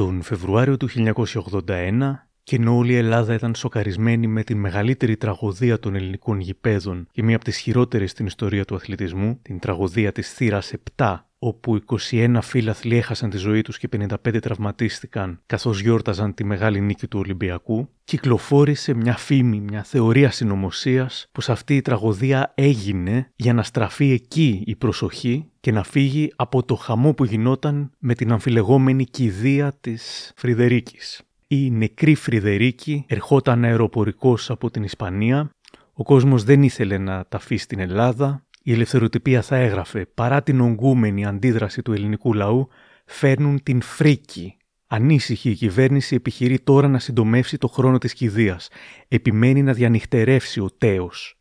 Τον Φεβρουάριο του 1981, και ενώ όλη η Ελλάδα ήταν σοκαρισμένη με την μεγαλύτερη τραγωδία των ελληνικών γηπέδων και μία από τις χειρότερες στην ιστορία του αθλητισμού, την τραγωδία της θύρας 7 όπου 21 φίλαθλοι έχασαν τη ζωή τους και 55 τραυματίστηκαν καθώς γιόρταζαν τη μεγάλη νίκη του Ολυμπιακού, κυκλοφόρησε μια φήμη, μια θεωρία συνωμοσίας πως αυτή η τραγωδία έγινε για να στραφεί εκεί η προσοχή και να φύγει από το χαμό που γινόταν με την αμφιλεγόμενη κηδεία της Φρυδερίκης. Η νεκρή Φρυδερίκη ερχόταν αεροπορικός από την Ισπανία, ο κόσμος δεν ήθελε να ταφεί στην Ελλάδα, η ελευθεροτυπία θα έγραφε «Παρά την ογκούμενη αντίδραση του ελληνικού λαού, φέρνουν την φρίκη». Ανήσυχη η κυβέρνηση επιχειρεί τώρα να συντομεύσει το χρόνο της κηδείας. Επιμένει να διανυχτερεύσει ο τέος.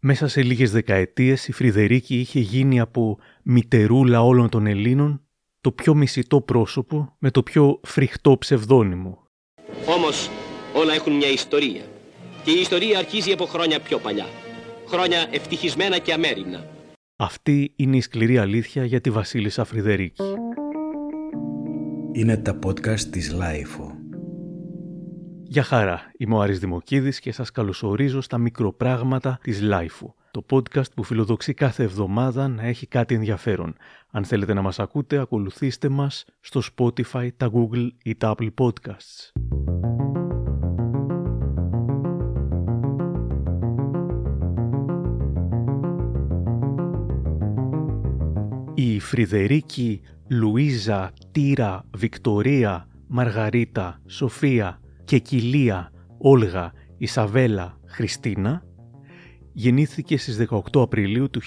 Μέσα σε λίγες δεκαετίες η Φρυδερίκη είχε γίνει από μητερούλα όλων των Ελλήνων το πιο μισητό πρόσωπο με το πιο φρικτό ψευδόνυμο. Όμως όλα έχουν μια ιστορία. Και η ιστορία αρχίζει από χρόνια πιο παλιά χρόνια ευτυχισμένα και αμέριμνα. Αυτή είναι η σκληρή αλήθεια για τη Βασίλισσα Φρειδερίκη. Είναι τα podcast της LiFO. Γεια χαρά, είμαι ο Άρης Δημοκίδης και σας καλωσορίζω στα μικροπράγματα της LiFO. Το podcast που φιλοδοξεί κάθε εβδομάδα να έχει κάτι ενδιαφέρον. Αν θέλετε να μας ακούτε, ακολουθήστε μας στο Spotify, τα Google ή τα Apple Podcasts. Η Φρυδερίκη, Λουίζα, Τίρα, Βικτορία, Μαργαρίτα, Σοφία, Κεκυλία, Όλγα, Ισαβέλα, Χριστίνα γεννήθηκε στις 18 Απριλίου του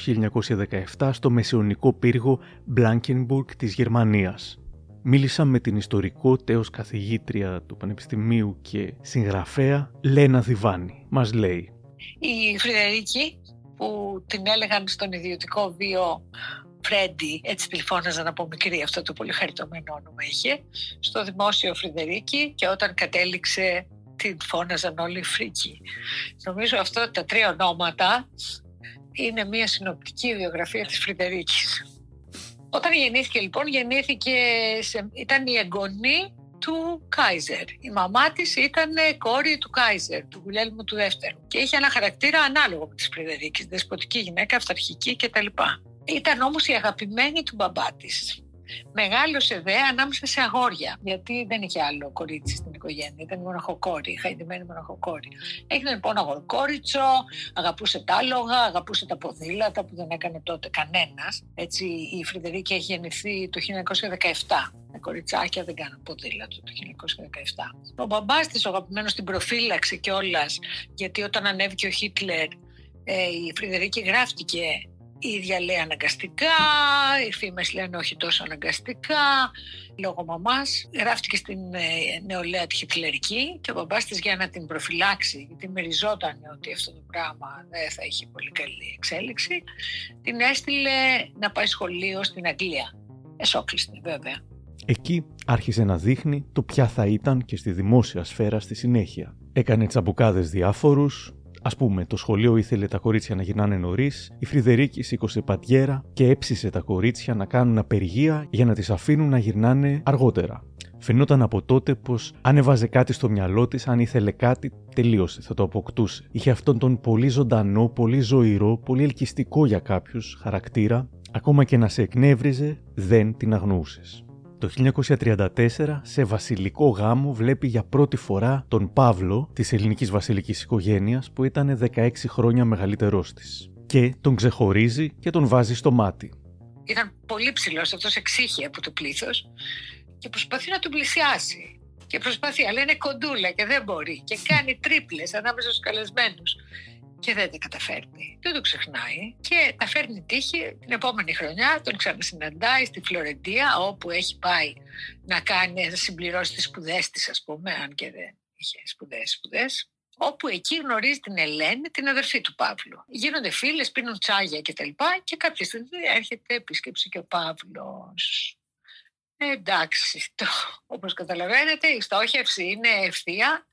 1917 στο μεσαιωνικό πύργο Μπλάνκενμπουργκ της Γερμανίας. Μίλησα με την ιστορικό τέος καθηγήτρια του Πανεπιστημίου και συγγραφέα Λένα Διβάνη. Μας λέει «Η Φρυδερίκη που την έλεγαν στον ιδιωτικό βίο Φρέντι, έτσι τη φώναζαν από μικρή, αυτό το πολύ χαριτωμένο όνομα είχε, στο δημόσιο Φρυδερίκη και όταν κατέληξε την φώναζαν όλοι Φρίκη. Νομίζω αυτό τα τρία ονόματα είναι μια συνοπτική βιογραφία της Φρυδερίκης. Όταν γεννήθηκε λοιπόν, γεννήθηκε, σε, ήταν η εγγονή του Κάιζερ. Η μαμά της ήταν κόρη του Κάιζερ, του Γουλέλμου του Δεύτερου. Και είχε ένα χαρακτήρα ανάλογο με της Φρυδερίκης, δεσποτική γυναίκα, αυταρχική κτλ. Ήταν όμως η αγαπημένη του μπαμπά της. Μεγάλωσε δε ανάμεσα σε αγόρια, γιατί δεν είχε άλλο κορίτσι στην οικογένεια. Ήταν μοναχοκόρη, χαϊδεμένη μοναχοκόρη. Έγινε λοιπόν αγορκόριτσο, αγαπούσε τα άλογα, αγαπούσε τα ποδήλατα που δεν έκανε τότε κανένας. Έτσι, η Φρυδερίκη έχει γεννηθεί το 1917. Τα κοριτσάκια δεν κάνουν ποδήλατο το 1917. Ο μπαμπάς της, ο αγαπημένος, την προφύλαξε κιόλας, γιατί όταν ανέβηκε ο Χίτλερ, ε, η Φρυδερίκη γράφτηκε η ίδια λέει αναγκαστικά, οι φήμες λένε όχι τόσο αναγκαστικά, λόγω μαμάς. Γράφτηκε στην ε, νεολαία τη χιτλερική και ο μπαμπάς της για να την προφυλάξει, γιατί μεριζόταν ότι αυτό το πράγμα δεν θα είχε πολύ καλή εξέλιξη, την έστειλε να πάει σχολείο στην Αγγλία. Εσόκλειστη βέβαια. Εκεί άρχισε να δείχνει το ποια θα ήταν και στη δημόσια σφαίρα στη συνέχεια. Έκανε τσαμπουκάδες διάφορους, Α πούμε, το σχολείο ήθελε τα κορίτσια να γυρνάνε νωρίς, η Φρυδερίκη σήκωσε πατιέρα και έψησε τα κορίτσια να κάνουν απεργία για να τις αφήνουν να γυρνάνε αργότερα. Φαινόταν από τότε πως αν έβαζε κάτι στο μυαλό της, αν ήθελε κάτι, τελείωσε, θα το αποκτούσε. Είχε αυτόν τον πολύ ζωντανό, πολύ ζωηρό, πολύ ελκυστικό για κάποιους χαρακτήρα, ακόμα και να σε εκνεύριζε, δεν την αγνούσε. Το 1934, σε βασιλικό γάμο, βλέπει για πρώτη φορά τον Παύλο της ελληνικής βασιλικής οικογένειας που ήταν 16 χρόνια μεγαλύτερός της. Και τον ξεχωρίζει και τον βάζει στο μάτι. Ήταν πολύ ψηλός αυτός εξήχη από το πλήθος και προσπαθεί να τον πλησιάσει. Και προσπαθεί, αλλά είναι κοντούλα και δεν μπορεί. Και κάνει τρίπλες ανάμεσα στους καλεσμένους και δεν τα καταφέρνει. Δεν το ξεχνάει και τα φέρνει τύχη την επόμενη χρονιά, τον ξανασυναντάει στη Φλωρεντία όπου έχει πάει να κάνει, να συμπληρώσει τις σπουδές της ας πούμε, αν και δεν είχε σπουδές σπουδές όπου εκεί γνωρίζει την Ελένη, την αδερφή του Παύλου. Γίνονται φίλες, πίνουν τσάγια και τα λοιπά και κάποια στιγμή έρχεται επίσκεψη και ο Παύλος. Ε, εντάξει, το, όπως καταλαβαίνετε η στόχευση είναι ευθεία.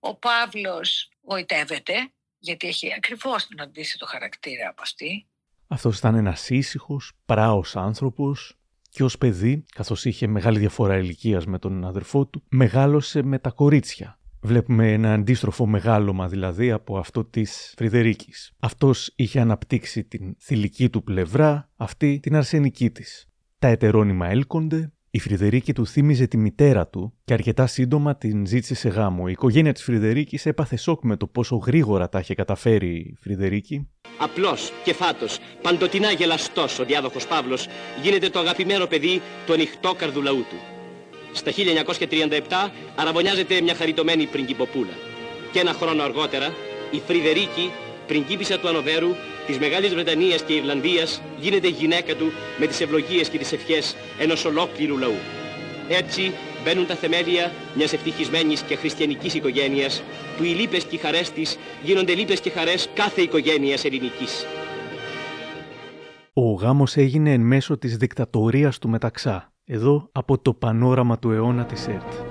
Ο Παύλος γοητεύεται γιατί έχει ακριβώς τον αντίστοιχο χαρακτήρα από αυτή. Αυτός ήταν ένας ήσυχος, πράος άνθρωπος και ως παιδί, καθώς είχε μεγάλη διαφορά ηλικίας με τον αδερφό του, μεγάλωσε με τα κορίτσια. Βλέπουμε ένα αντίστροφο μεγάλωμα δηλαδή από αυτό της Φρυδερίκης. Αυτός είχε αναπτύξει την θηλυκή του πλευρά, αυτή την αρσενική της. Τα ετερόνυμα έλκονται, η Φρυδερίκη του θύμιζε τη μητέρα του και αρκετά σύντομα την ζήτησε σε γάμο. Η οικογένεια της Φρυδερίκης έπαθε σοκ με το πόσο γρήγορα τα είχε καταφέρει η Φρυδερίκη. Απλός και φάτος, παντοτινά γελαστός ο διάδοχος Παύλος γίνεται το αγαπημένο παιδί του ανοιχτόκαρδου λαού του. Στα 1937 αραβωνιάζεται μια χαριτωμένη πριγκυποπούλα. Και ένα χρόνο αργότερα η Φρυδερίκη, πριγκίπισσα του Ανοβέρου, της Μεγάλης Βρετανίας και Ιρλανδίας, γίνεται γυναίκα του με τις ευλογίες και τις ευχές ενός ολόκληρου λαού. Έτσι μπαίνουν τα θεμέλια μιας ευτυχισμένης και χριστιανικής οικογένειας, που οι λύπες και οι χαρές της γίνονται λύπες και χαρές κάθε οικογένειας ελληνικής. Ο γάμος έγινε εν μέσω της δικτατορίας του Μεταξά, εδώ από το πανόραμα του αιώνα της ΕΡΤ.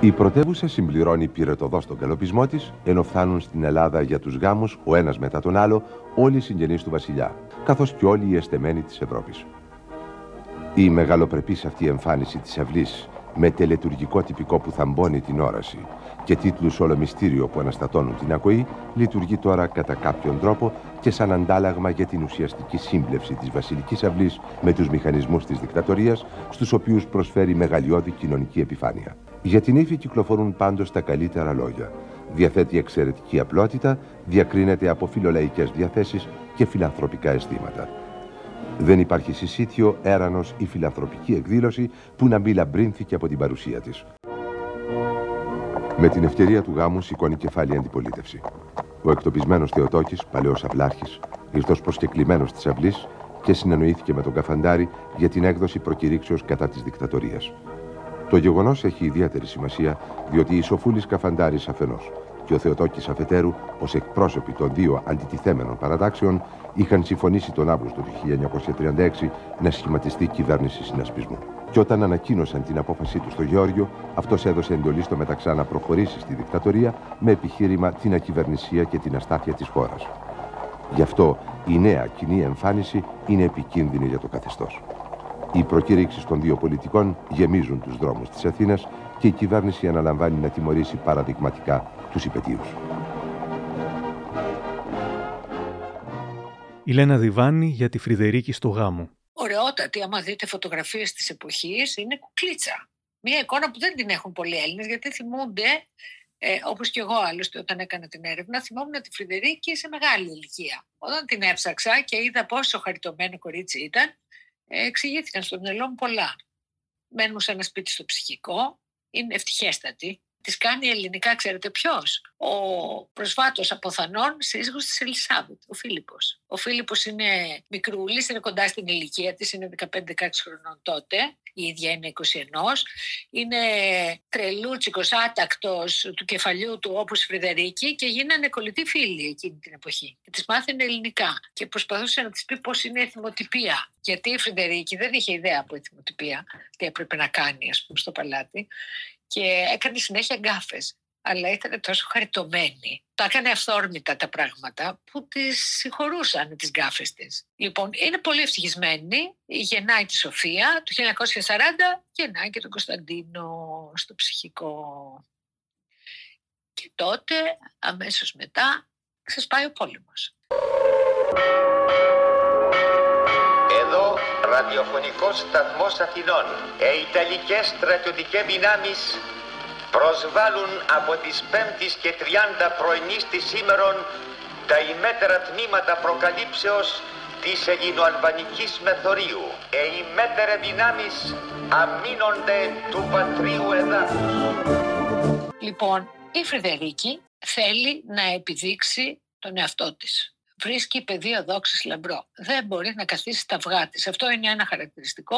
Η πρωτεύουσα συμπληρώνει πυρετοδός τον καλοπισμό της, ενώ φτάνουν στην Ελλάδα για τους γάμους, ο ένας μετά τον άλλο, όλοι οι συγγενείς του Βασιλιά, καθώς και όλοι οι εστεμένοι της Ευρώπης. Η μεγαλοπρεπής αυτή εμφάνιση της αυλής, με τελετουργικό τυπικό που θαμπώνει την όραση και τίτλους όλο μυστήριο που αναστατώνουν την ακοή, λειτουργεί τώρα κατά κάποιον τρόπο και σαν αντάλλαγμα για την ουσιαστική σύμπλευση της βασιλικής αυλής με τους μηχανισμούς της δικτατορίας, στους οποίους προσφέρει μεγαλειώδη κοινωνική επιφάνεια. Για την ύφη κυκλοφορούν πάντως τα καλύτερα λόγια. Διαθέτει εξαιρετική απλότητα, διακρίνεται από φιλολαϊκές διαθέσεις και φιλανθρωπικά αισθήματα. Δεν υπάρχει συσίτιο, έρανος ή φιλανθρωπική εκδήλωση που να μην λαμπρύνθηκε από την παρουσία της. Με την ευκαιρία του γάμου σηκώνει κεφάλι αντιπολίτευση. Ο εκτοπισμένος Θεοτόκης, παλαιός αυλάρχης, ήρθος προσκεκλημένος της αυλής και συνεννοήθηκε με τον Καφαντάρη για την έκδοση προκηρύξεως κατά της δικτατορίας. Το γεγονός έχει ιδιαίτερη σημασία, διότι η Σοφούλη Καφαντάρης αφενός και ο Θεοτόκης αφετέρου, ως εκπρόσωποι των δύο αντιτιθέμενων παρατάξεων, είχαν συμφωνήσει τον Αύγουστο του 1936 να σχηματιστεί κυβέρνηση συνασπισμού. Και όταν ανακοίνωσαν την απόφασή τους στο Γεώργιο, αυτός έδωσε εντολή στο Μεταξά να προχωρήσει στη δικτατορία με επιχείρημα την ακυβερνησία και την αστάθεια της χώρας. Γι' αυτό η νέα κοινή εμφάνιση είναι επικίνδυνη για το καθεστώς. Οι προκήρυξεις των δύο πολιτικών γεμίζουν τους δρόμους της Αθήνας και η κυβέρνηση αναλαμβάνει να τιμωρήσει παραδειγματικά τους υπετίους. Η Λένα Διβάνη για τη Φρυδερίκη στο γάμο. Ωραιότατη, άμα δείτε φωτογραφίες της εποχής, είναι κουκλίτσα. Μία εικόνα που δεν την έχουν πολλοί Έλληνες, γιατί θυμούνται, ε, όπως και εγώ άλλωστε όταν έκανα την έρευνα, θυμόμουν τη Φρυδερίκη σε μεγάλη ηλικία. Όταν την έψαξα και είδα πόσο χαριτωμένο κορίτσι ήταν, εξηγήθηκαν στο μυαλό μου πολλά. Μένουν σε ένα σπίτι στο ψυχικό, είναι ευτυχέστατοι. Τη κάνει ελληνικά, ξέρετε ποιος; Ο προσφάτω αποθανών σύζυγος της Ελισάβετ, ο Φίλιππος. Ο Φίλιππος είναι μικρούλης, είναι κοντά στην ηλικία της, είναι 15-16 χρονών τότε η ίδια είναι 21, είναι τρελούτσικος, άτακτος του κεφαλιού του όπως η Φρυδερίκη και γίνανε κολλητοί φίλοι εκείνη την εποχή. Και τις μάθαινε ελληνικά και προσπαθούσε να της πει πώς είναι η εθιμοτυπία. Γιατί η Φρυδερίκη δεν είχε ιδέα από εθιμοτυπία, τι έπρεπε να κάνει ας πούμε στο παλάτι και έκανε συνέχεια γκάφες αλλά ήταν τόσο χαριτωμένη. Τα έκανε αυθόρμητα τα πράγματα που τις συγχωρούσαν τις γκάφες της. Λοιπόν, είναι πολύ ευτυχισμένη. Γεννάει τη Σοφία το 1940 γεννάει και τον Κωνσταντίνο στο ψυχικό. Και τότε, αμέσως μετά, ξεσπάει ο πόλεμος. Εδώ ραδιοφωνικός σταθμός Αθηνών. Ε, Ιταλικές στρατιωτικές δυνάμεις προσβάλλουν από τις 5 και 30 πρωινής της σήμερον τα ημέτερα τμήματα προκαλύψεως της ελληνοαλβανικής μεθορίου. Ε ημέτερε δυνάμεις αμήνονται του πατρίου εδάφους. Λοιπόν, η Φρυδερίκη θέλει να επιδείξει τον εαυτό της. Βρίσκει πεδίο δόξης λαμπρό. Δεν μπορεί να καθίσει στα αυγά της. Αυτό είναι ένα χαρακτηριστικό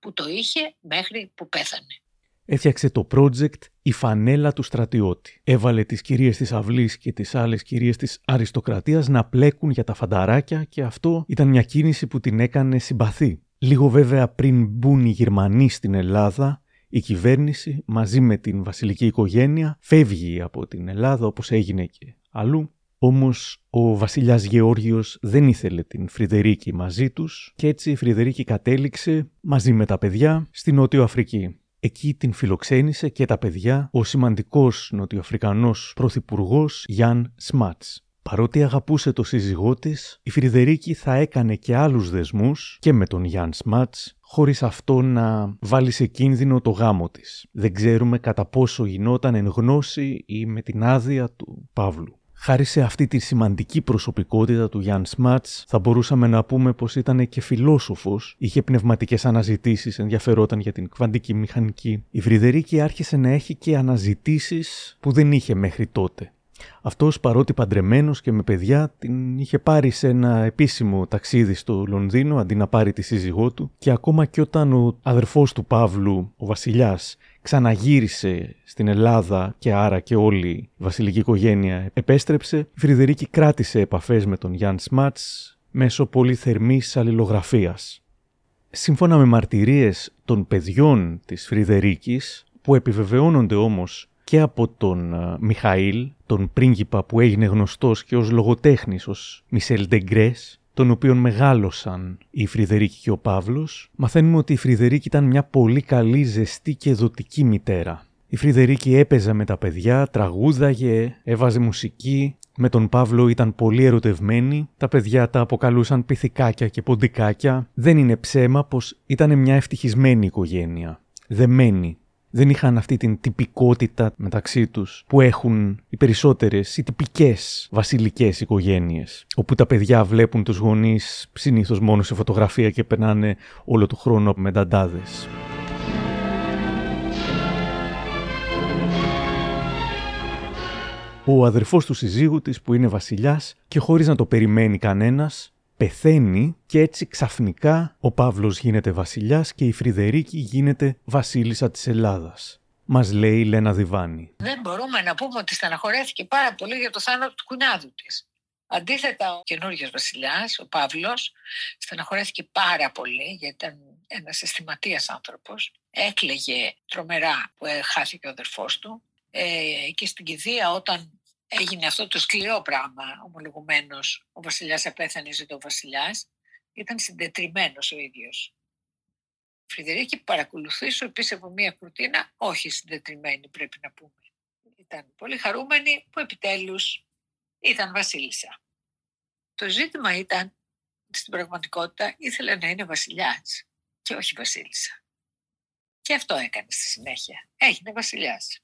που το είχε μέχρι που πέθανε έφτιαξε το project «Η φανέλα του στρατιώτη». Έβαλε τις κυρίες της αυλής και τις άλλες κυρίες της αριστοκρατίας να πλέκουν για τα φανταράκια και αυτό ήταν μια κίνηση που την έκανε συμπαθή. Λίγο βέβαια πριν μπουν οι Γερμανοί στην Ελλάδα, η κυβέρνηση μαζί με την βασιλική οικογένεια φεύγει από την Ελλάδα όπως έγινε και αλλού Όμως ο βασιλιάς Γεώργιος δεν ήθελε την Φρυδερίκη μαζί τους και έτσι η Φρυδερίκη κατέληξε μαζί με τα παιδιά στη Νότιο Αφρική. Εκεί την φιλοξένησε και τα παιδιά ο σημαντικός νοτιοαφρικανός πρωθυπουργός Γιάν Σμάτς. Παρότι αγαπούσε το σύζυγό της, η Φρυδερίκη θα έκανε και άλλους δεσμούς και με τον Γιάν Σμάτς, χωρίς αυτό να βάλει σε κίνδυνο το γάμο της. Δεν ξέρουμε κατά πόσο γινόταν εν γνώση ή με την άδεια του Παύλου. Χάρη σε αυτή τη σημαντική προσωπικότητα του Γιάνν Σμάτς, θα μπορούσαμε να πούμε πως ήταν και φιλόσοφος, είχε πνευματικές αναζητήσεις, ενδιαφερόταν για την κβαντική μηχανική. Η Φρυδερίκη άρχισε να έχει και αναζητήσεις που δεν είχε μέχρι τότε. Αυτός παρότι παντρεμένος και με παιδιά την είχε πάρει σε ένα επίσημο ταξίδι στο Λονδίνο αντί να πάρει τη σύζυγό του και ακόμα και όταν ο αδερφός του Παύλου, ο βασιλιάς, ξαναγύρισε στην Ελλάδα και άρα και όλη η βασιλική οικογένεια επέστρεψε, η Φρυδερίκη κράτησε επαφές με τον Γιάνν Σμάτς μέσω πολύ θερμής αλληλογραφίας. Σύμφωνα με μαρτυρίες των παιδιών της Φρυδερίκης, που επιβεβαιώνονται όμως και από τον uh, Μιχαήλ, τον πρίγκιπα που έγινε γνωστός και ως λογοτέχνης, ως Μισελ Ντεγκρές, τον οποίον μεγάλωσαν η Φρυδερίκη και ο Παύλος, μαθαίνουμε ότι η Φρυδερίκη ήταν μια πολύ καλή, ζεστή και δοτική μητέρα. Η Φρυδερίκη έπαιζε με τα παιδιά, τραγούδαγε, έβαζε μουσική, με τον Παύλο ήταν πολύ ερωτευμένη, τα παιδιά τα αποκαλούσαν πυθικάκια και ποντικάκια. Δεν είναι ψέμα πως ήταν μια ευτυχισμένη οικογένεια, δεμένη δεν είχαν αυτή την τυπικότητα μεταξύ τους που έχουν οι περισσότερες, οι τυπικές βασιλικές οικογένειες, όπου τα παιδιά βλέπουν τους γονείς συνήθως μόνο σε φωτογραφία και περνάνε όλο το χρόνο με νταντάδες. Ο αδερφός του συζύγου της που είναι βασιλιάς και χωρίς να το περιμένει κανένας, πεθαίνει και έτσι ξαφνικά ο Παύλος γίνεται βασιλιάς και η Φρυδερίκη γίνεται βασίλισσα της Ελλάδας. Μας λέει η Λένα Διβάνη. Δεν μπορούμε να πούμε ότι στεναχωρέθηκε πάρα πολύ για το θάνατο του κουνάδου της. Αντίθετα, ο καινούργιος βασιλιάς, ο Παύλος, στεναχωρέθηκε πάρα πολύ γιατί ήταν ένας αισθηματίας άνθρωπος. Έκλεγε τρομερά που χάθηκε ο αδερφός του. Ε, και στην κηδεία όταν έγινε αυτό το σκληρό πράγμα, ομολογουμένως. Ο βασιλιάς απέθανε, ζητώ ο βασιλιάς. Ήταν συντετριμένος ο ίδιος. Φρυδερίκη παρακολουθήσω επίσης από μία κουρτίνα, όχι συντετριμένη πρέπει να πούμε. Ήταν πολύ χαρούμενη που επιτέλους ήταν βασίλισσα. Το ζήτημα ήταν, στην πραγματικότητα, ήθελε να είναι βασιλιάς και όχι βασίλισσα. Και αυτό έκανε στη συνέχεια. Έγινε βασιλιάς.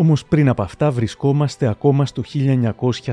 Όμως πριν από αυτά βρισκόμαστε ακόμα στο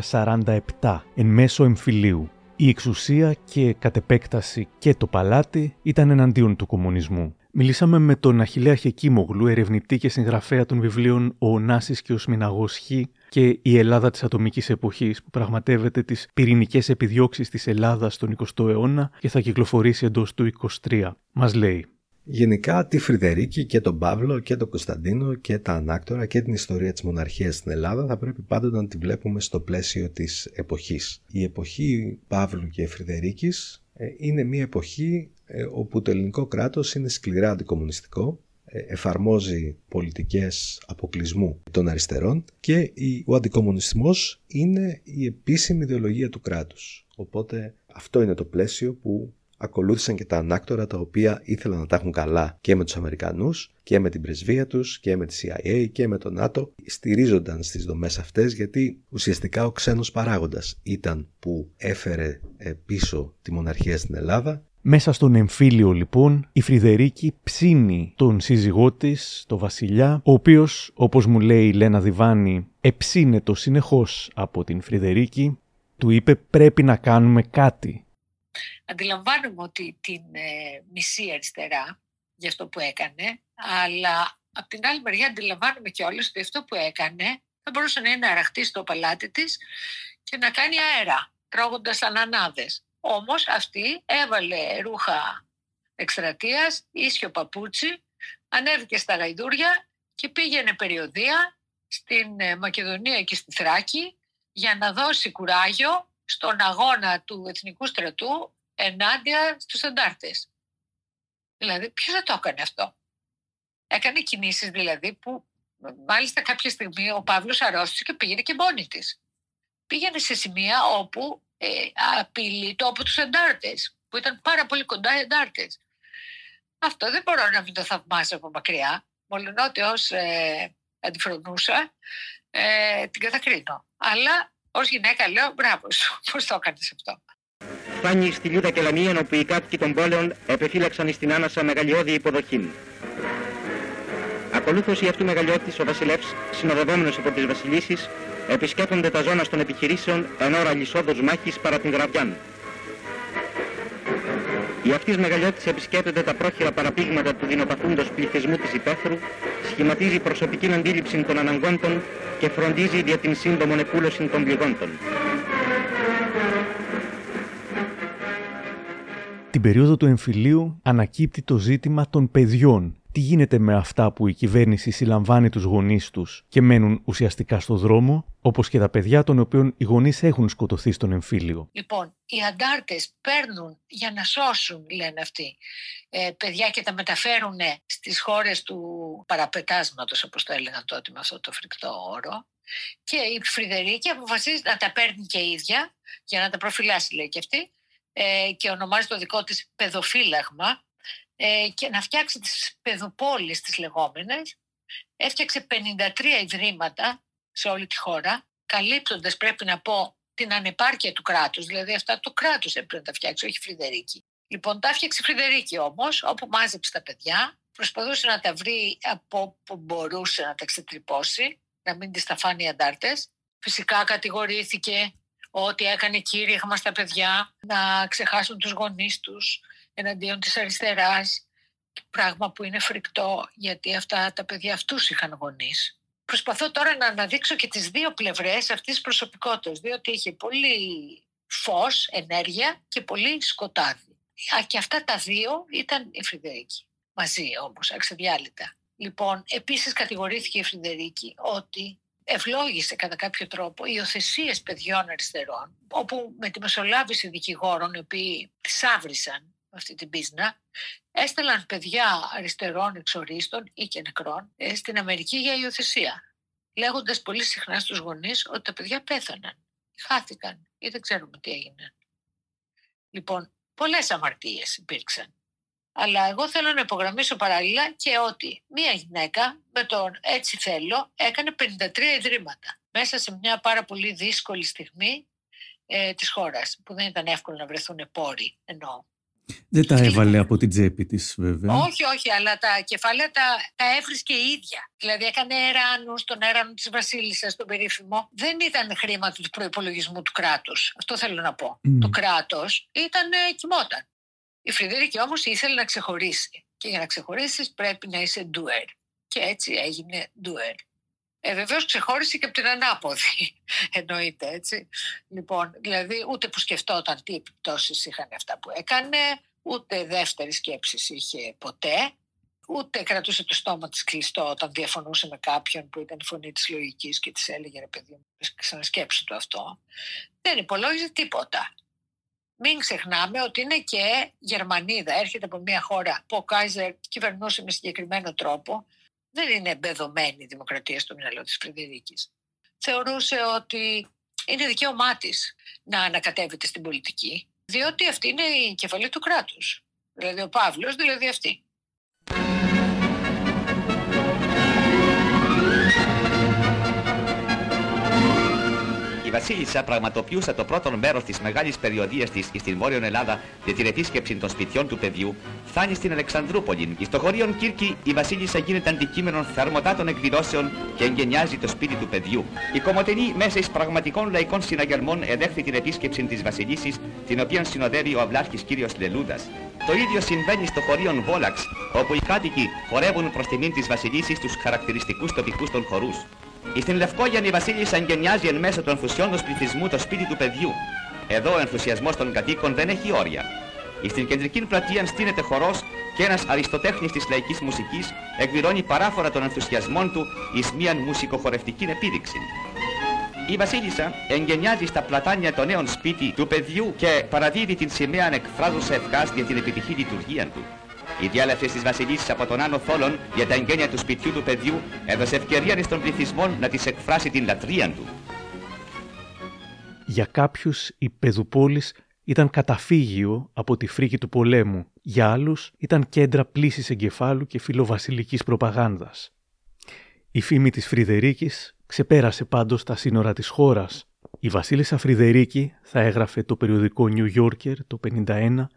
1947, εν μέσω εμφυλίου. Η εξουσία και κατ' επέκταση και το παλάτι ήταν εναντίον του κομμουνισμού. Μιλήσαμε με τον Αχιλέα Χεκίμογλου, ερευνητή και συγγραφέα των βιβλίων «Ο Νάσης και ο Σμιναγός Χ» και «Η Ελλάδα της ατομικής εποχής» που πραγματεύεται τις πυρηνικές επιδιώξεις της Ελλάδας στον 20ο αιώνα και θα κυκλοφορήσει εντός του 23. Μας λέει Γενικά τη Φρυδερίκη και τον Παύλο και τον Κωνσταντίνο και τα ανάκτορα και την ιστορία της μοναρχίας στην Ελλάδα θα πρέπει πάντοτε να τη βλέπουμε στο πλαίσιο της εποχής. Η εποχή Παύλου και Φρυδερίκης ε, είναι μια εποχή ε, όπου το ελληνικό κράτος είναι σκληρά αντικομουνιστικό, ε, εφαρμόζει πολιτικές αποκλεισμού των αριστερών και ο αντικομουνισμός είναι η επίσημη ιδεολογία του κράτους. Οπότε αυτό είναι το πλαίσιο που ακολούθησαν και τα ανάκτορα τα οποία ήθελαν να τα έχουν καλά και με τους Αμερικανούς και με την πρεσβεία τους και με τη CIA και με το ΝΑΤΟ στηρίζονταν στις δομές αυτές γιατί ουσιαστικά ο ξένος παράγοντας ήταν που έφερε ε, πίσω τη μοναρχία στην Ελλάδα. Μέσα στον εμφύλιο λοιπόν η Φρυδερίκη ψήνει τον σύζυγό της, το βασιλιά, ο οποίος όπως μου λέει η Λένα Διβάνη εψύνετο συνεχώς από την Φρυδερίκη, του είπε πρέπει να κάνουμε κάτι αντιλαμβάνομαι ότι την ε, μισή αριστερά για αυτό που έκανε, αλλά από την άλλη μεριά αντιλαμβάνομαι και όλες ότι αυτό που έκανε θα μπορούσε να είναι αραχτή στο παλάτι της και να κάνει αέρα, τρώγοντας ανανάδες. Όμως αυτή έβαλε ρούχα εκστρατείας, ίσιο παπούτσι, ανέβηκε στα γαϊδούρια και πήγαινε περιοδία στην ε, Μακεδονία και στη Θράκη για να δώσει κουράγιο στον αγώνα του εθνικού στρατού ενάντια στους αντάρτες. Δηλαδή, ποιος θα το έκανε αυτό; Έκανε κινήσεις δηλαδή που μάλιστα κάποια στιγμή ο Παύλος αρρώστησε και πήγαινε και μόνη της. Πήγαινε σε σημεία όπου ε, απειλεί το από τους εντάρτες, που ήταν πάρα πολύ κοντά οι εντάρτες. Αυτό δεν μπορώ να μην το θαυμάσω από μακριά, μόνο ότι ως ε, αντιφρονούσα ε, την κατακρίνω. Αλλά ως γυναίκα λέω μπράβο σου, πώς το έκανες αυτό. Φάνη στη Λιούδα και Λαμία, όπου οι κάτοικοι των πόλεων επεφύλαξαν στην άνασα μεγαλειώδη υποδοχή. Ακολούθως η αυτού μεγαλειώτη ο Βασιλεύς, συνοδευόμενος από τις βασιλίσεις, επισκέπτονται τα ζώνα των επιχειρήσεων εν ώρα λισόδος μάχης παρά την Γραβιάν. Η αυτής μεγαλειώτης επισκέπτεται τα πρόχειρα παραπήγματα του δυνοπαθούντος πληθυσμού της υπαίθρου, σχηματίζει προσωπική αντίληψη των αναγκόντων και φροντίζει για την σύντομον επούλωση των πληγόντων. Την περίοδο του εμφυλίου ανακύπτει το ζήτημα των παιδιών τι γίνεται με αυτά που η κυβέρνηση συλλαμβάνει τους γονείς τους και μένουν ουσιαστικά στο δρόμο, όπως και τα παιδιά των οποίων οι γονείς έχουν σκοτωθεί στον εμφύλιο; Λοιπόν, οι αντάρτες παίρνουν για να σώσουν, λένε αυτοί, ε, παιδιά και τα μεταφέρουν στις χώρες του παραπετάσματος, όπως το έλεγαν τότε με αυτό το φρικτό όρο. Και η Φρυδερίκη αποφασίζει να τα παίρνει και η ίδια, για να τα προφυλάσει, λέει και αυτή, ε, και ονομάζει το δικό της παιδοφύλαγμα ε, και να φτιάξει τις παιδοπόλεις τις λεγόμενες. Έφτιαξε 53 ιδρύματα σε όλη τη χώρα, καλύπτοντας πρέπει να πω την ανεπάρκεια του κράτους, δηλαδή αυτά το κράτος έπρεπε να τα φτιάξει, όχι η Φρυδερίκη. Λοιπόν, τα έφτιαξε η Φρυδερίκη όμως, όπου μάζεψε τα παιδιά, προσπαθούσε να τα βρει από όπου μπορούσε να τα ξετρυπώσει, να μην τις τα φάνει οι αντάρτες. Φυσικά κατηγορήθηκε ότι έκανε κήρυγμα στα παιδιά να ξεχάσουν τους γονείς τους, εναντίον της αριστεράς, πράγμα που είναι φρικτό γιατί αυτά τα παιδιά αυτούς είχαν γονείς. Προσπαθώ τώρα να αναδείξω και τις δύο πλευρές αυτής της προσωπικότητας, διότι είχε πολύ φως, ενέργεια και πολύ σκοτάδι. Και αυτά τα δύο ήταν η Φρυδερίκη, μαζί όμως, αξιδιάλυτα. Λοιπόν, επίσης κατηγορήθηκε η Φρυδερίκη ότι ευλόγησε κατά κάποιο τρόπο υιοθεσίες παιδιών αριστερών, όπου με τη μεσολάβηση δικηγόρων, οι οποίοι τις άβρισαν αυτή την πίσνα, έστελαν παιδιά αριστερών εξορίστων ή και νεκρών ε, στην Αμερική για υιοθεσία. Λέγοντας πολύ συχνά στους γονείς ότι τα παιδιά πέθαναν, χάθηκαν ή δεν ξέρουμε τι έγιναν. Λοιπόν, πολλές αμαρτίες υπήρξαν. Αλλά εγώ θέλω να υπογραμμίσω παράλληλα και ότι μία γυναίκα με τον έτσι θέλω έκανε 53 ιδρύματα μέσα σε μια πάρα πολύ δύσκολη στιγμή ε, της χώρας που δεν ήταν εύκολο να βρεθούν πόροι εννοώ. Δεν τα έβαλε από την τσέπη της, βέβαια. Όχι, όχι, αλλά τα κεφάλαια τα, τα έβρισκε η ίδια. Δηλαδή έκανε εράνους, τον έρανο της Βασίλισσας, τον περίφημο. Δεν ήταν χρήμα του προπολογισμού του κράτους. Αυτό θέλω να πω. Το κράτος ήταν ε, κοιμόταν. Η Φρυδέρικη όμως ήθελε να ξεχωρίσει. Και για να ξεχωρίσει πρέπει να είσαι ντουέρ. Και έτσι έγινε ντουέρ. Ε, Βεβαίως ξεχώρισε και από την ανάποδη. Εννοείται έτσι. Λοιπόν, δηλαδή ούτε που σκεφτόταν τι επιπτώσεις είχαν αυτά που έκανε, ούτε δεύτερη σκέψης είχε ποτέ, ούτε κρατούσε το στόμα της κλειστό όταν διαφωνούσε με κάποιον που ήταν η φωνή της λογικής και της έλεγε ρε παιδί μου, ξανασκέψου το αυτό. Δεν υπολόγιζε τίποτα. Μην ξεχνάμε ότι είναι και Γερμανίδα, έρχεται από μια χώρα που ο Κάιζερ κυβερνούσε με συγκεκριμένο τρόπο δεν είναι εμπεδομένη η δημοκρατία στο μυαλό της Φρυδερίκης. Θεωρούσε ότι είναι δικαίωμά της να ανακατεύεται στην πολιτική, διότι αυτή είναι η κεφαλή του κράτους. Δηλαδή ο Παύλος, δηλαδή αυτή. Βασίλισσα πραγματοποιούσα το πρώτο μέρος της μεγάλης περιοδίας της στην Βόρεια Ελλάδα για την επίσκεψη των σπιτιών του παιδιού, φτάνει στην Αλεξανδρούπολη. Στο χωρίον Κύρκη η Βασίλισσα γίνεται αντικείμενο θερμοτάτων εκδηλώσεων και εγκαινιάζει το σπίτι του παιδιού. Η Κομωτενή μέσα εις πραγματικών λαϊκών συναγερμών εδέχθη την επίσκεψη της Βασιλίση, την οποία συνοδεύει ο αυλάρχης κύριος Λελούδας. Το ίδιο συμβαίνει στο χωρίον Βόλαξ, όπου οι κάτοικοι χορεύουν προς τιμήν της Βασιλίση τους χαρακτηριστικούς τοπικούς των χορού. Στην Λευκόγιανη η Βασίλισσα εγκαινιάζει εν μέσω του ενθουσιώντος πληθυσμού το σπίτι του παιδιού. Εδώ ο ενθουσιασμός των κατοίκων δεν έχει όρια. Στην κεντρική πλατεία στείνεται χορός και ένας αριστοτέχνης της λαϊκής μουσικής εκδηλώνει παράφορα των ενθουσιασμών του εις μίαν μουσικοχορευτική επίδειξη. Η Βασίλισσα εγγενιάζει στα πλατάνια το νέο σπίτι του παιδιού και παραδίδει την σημαία εκφράζουσα ευχάς για την επιτυχή λειτουργία του. Η διάλευσης της Βασιλίσσης από τον Άνω Θόλων για τα εγγένεια του σπιτιού του παιδιού έδωσε ευκαιρία στον πληθυσμό να της εκφράσει την λατρεία του. Για κάποιους η Πεδουπόλης ήταν καταφύγιο από τη φρίκη του πολέμου. Για άλλους ήταν κέντρα πλήσης εγκεφάλου και φιλοβασιλικής προπαγάνδας. Η φήμη της Φρυδερίκης ξεπέρασε πάντως τα σύνορα της χώρας. Η βασίλισσα Φρυδερίκη, θα έγραφε το περιοδικό New Yorker το 1951,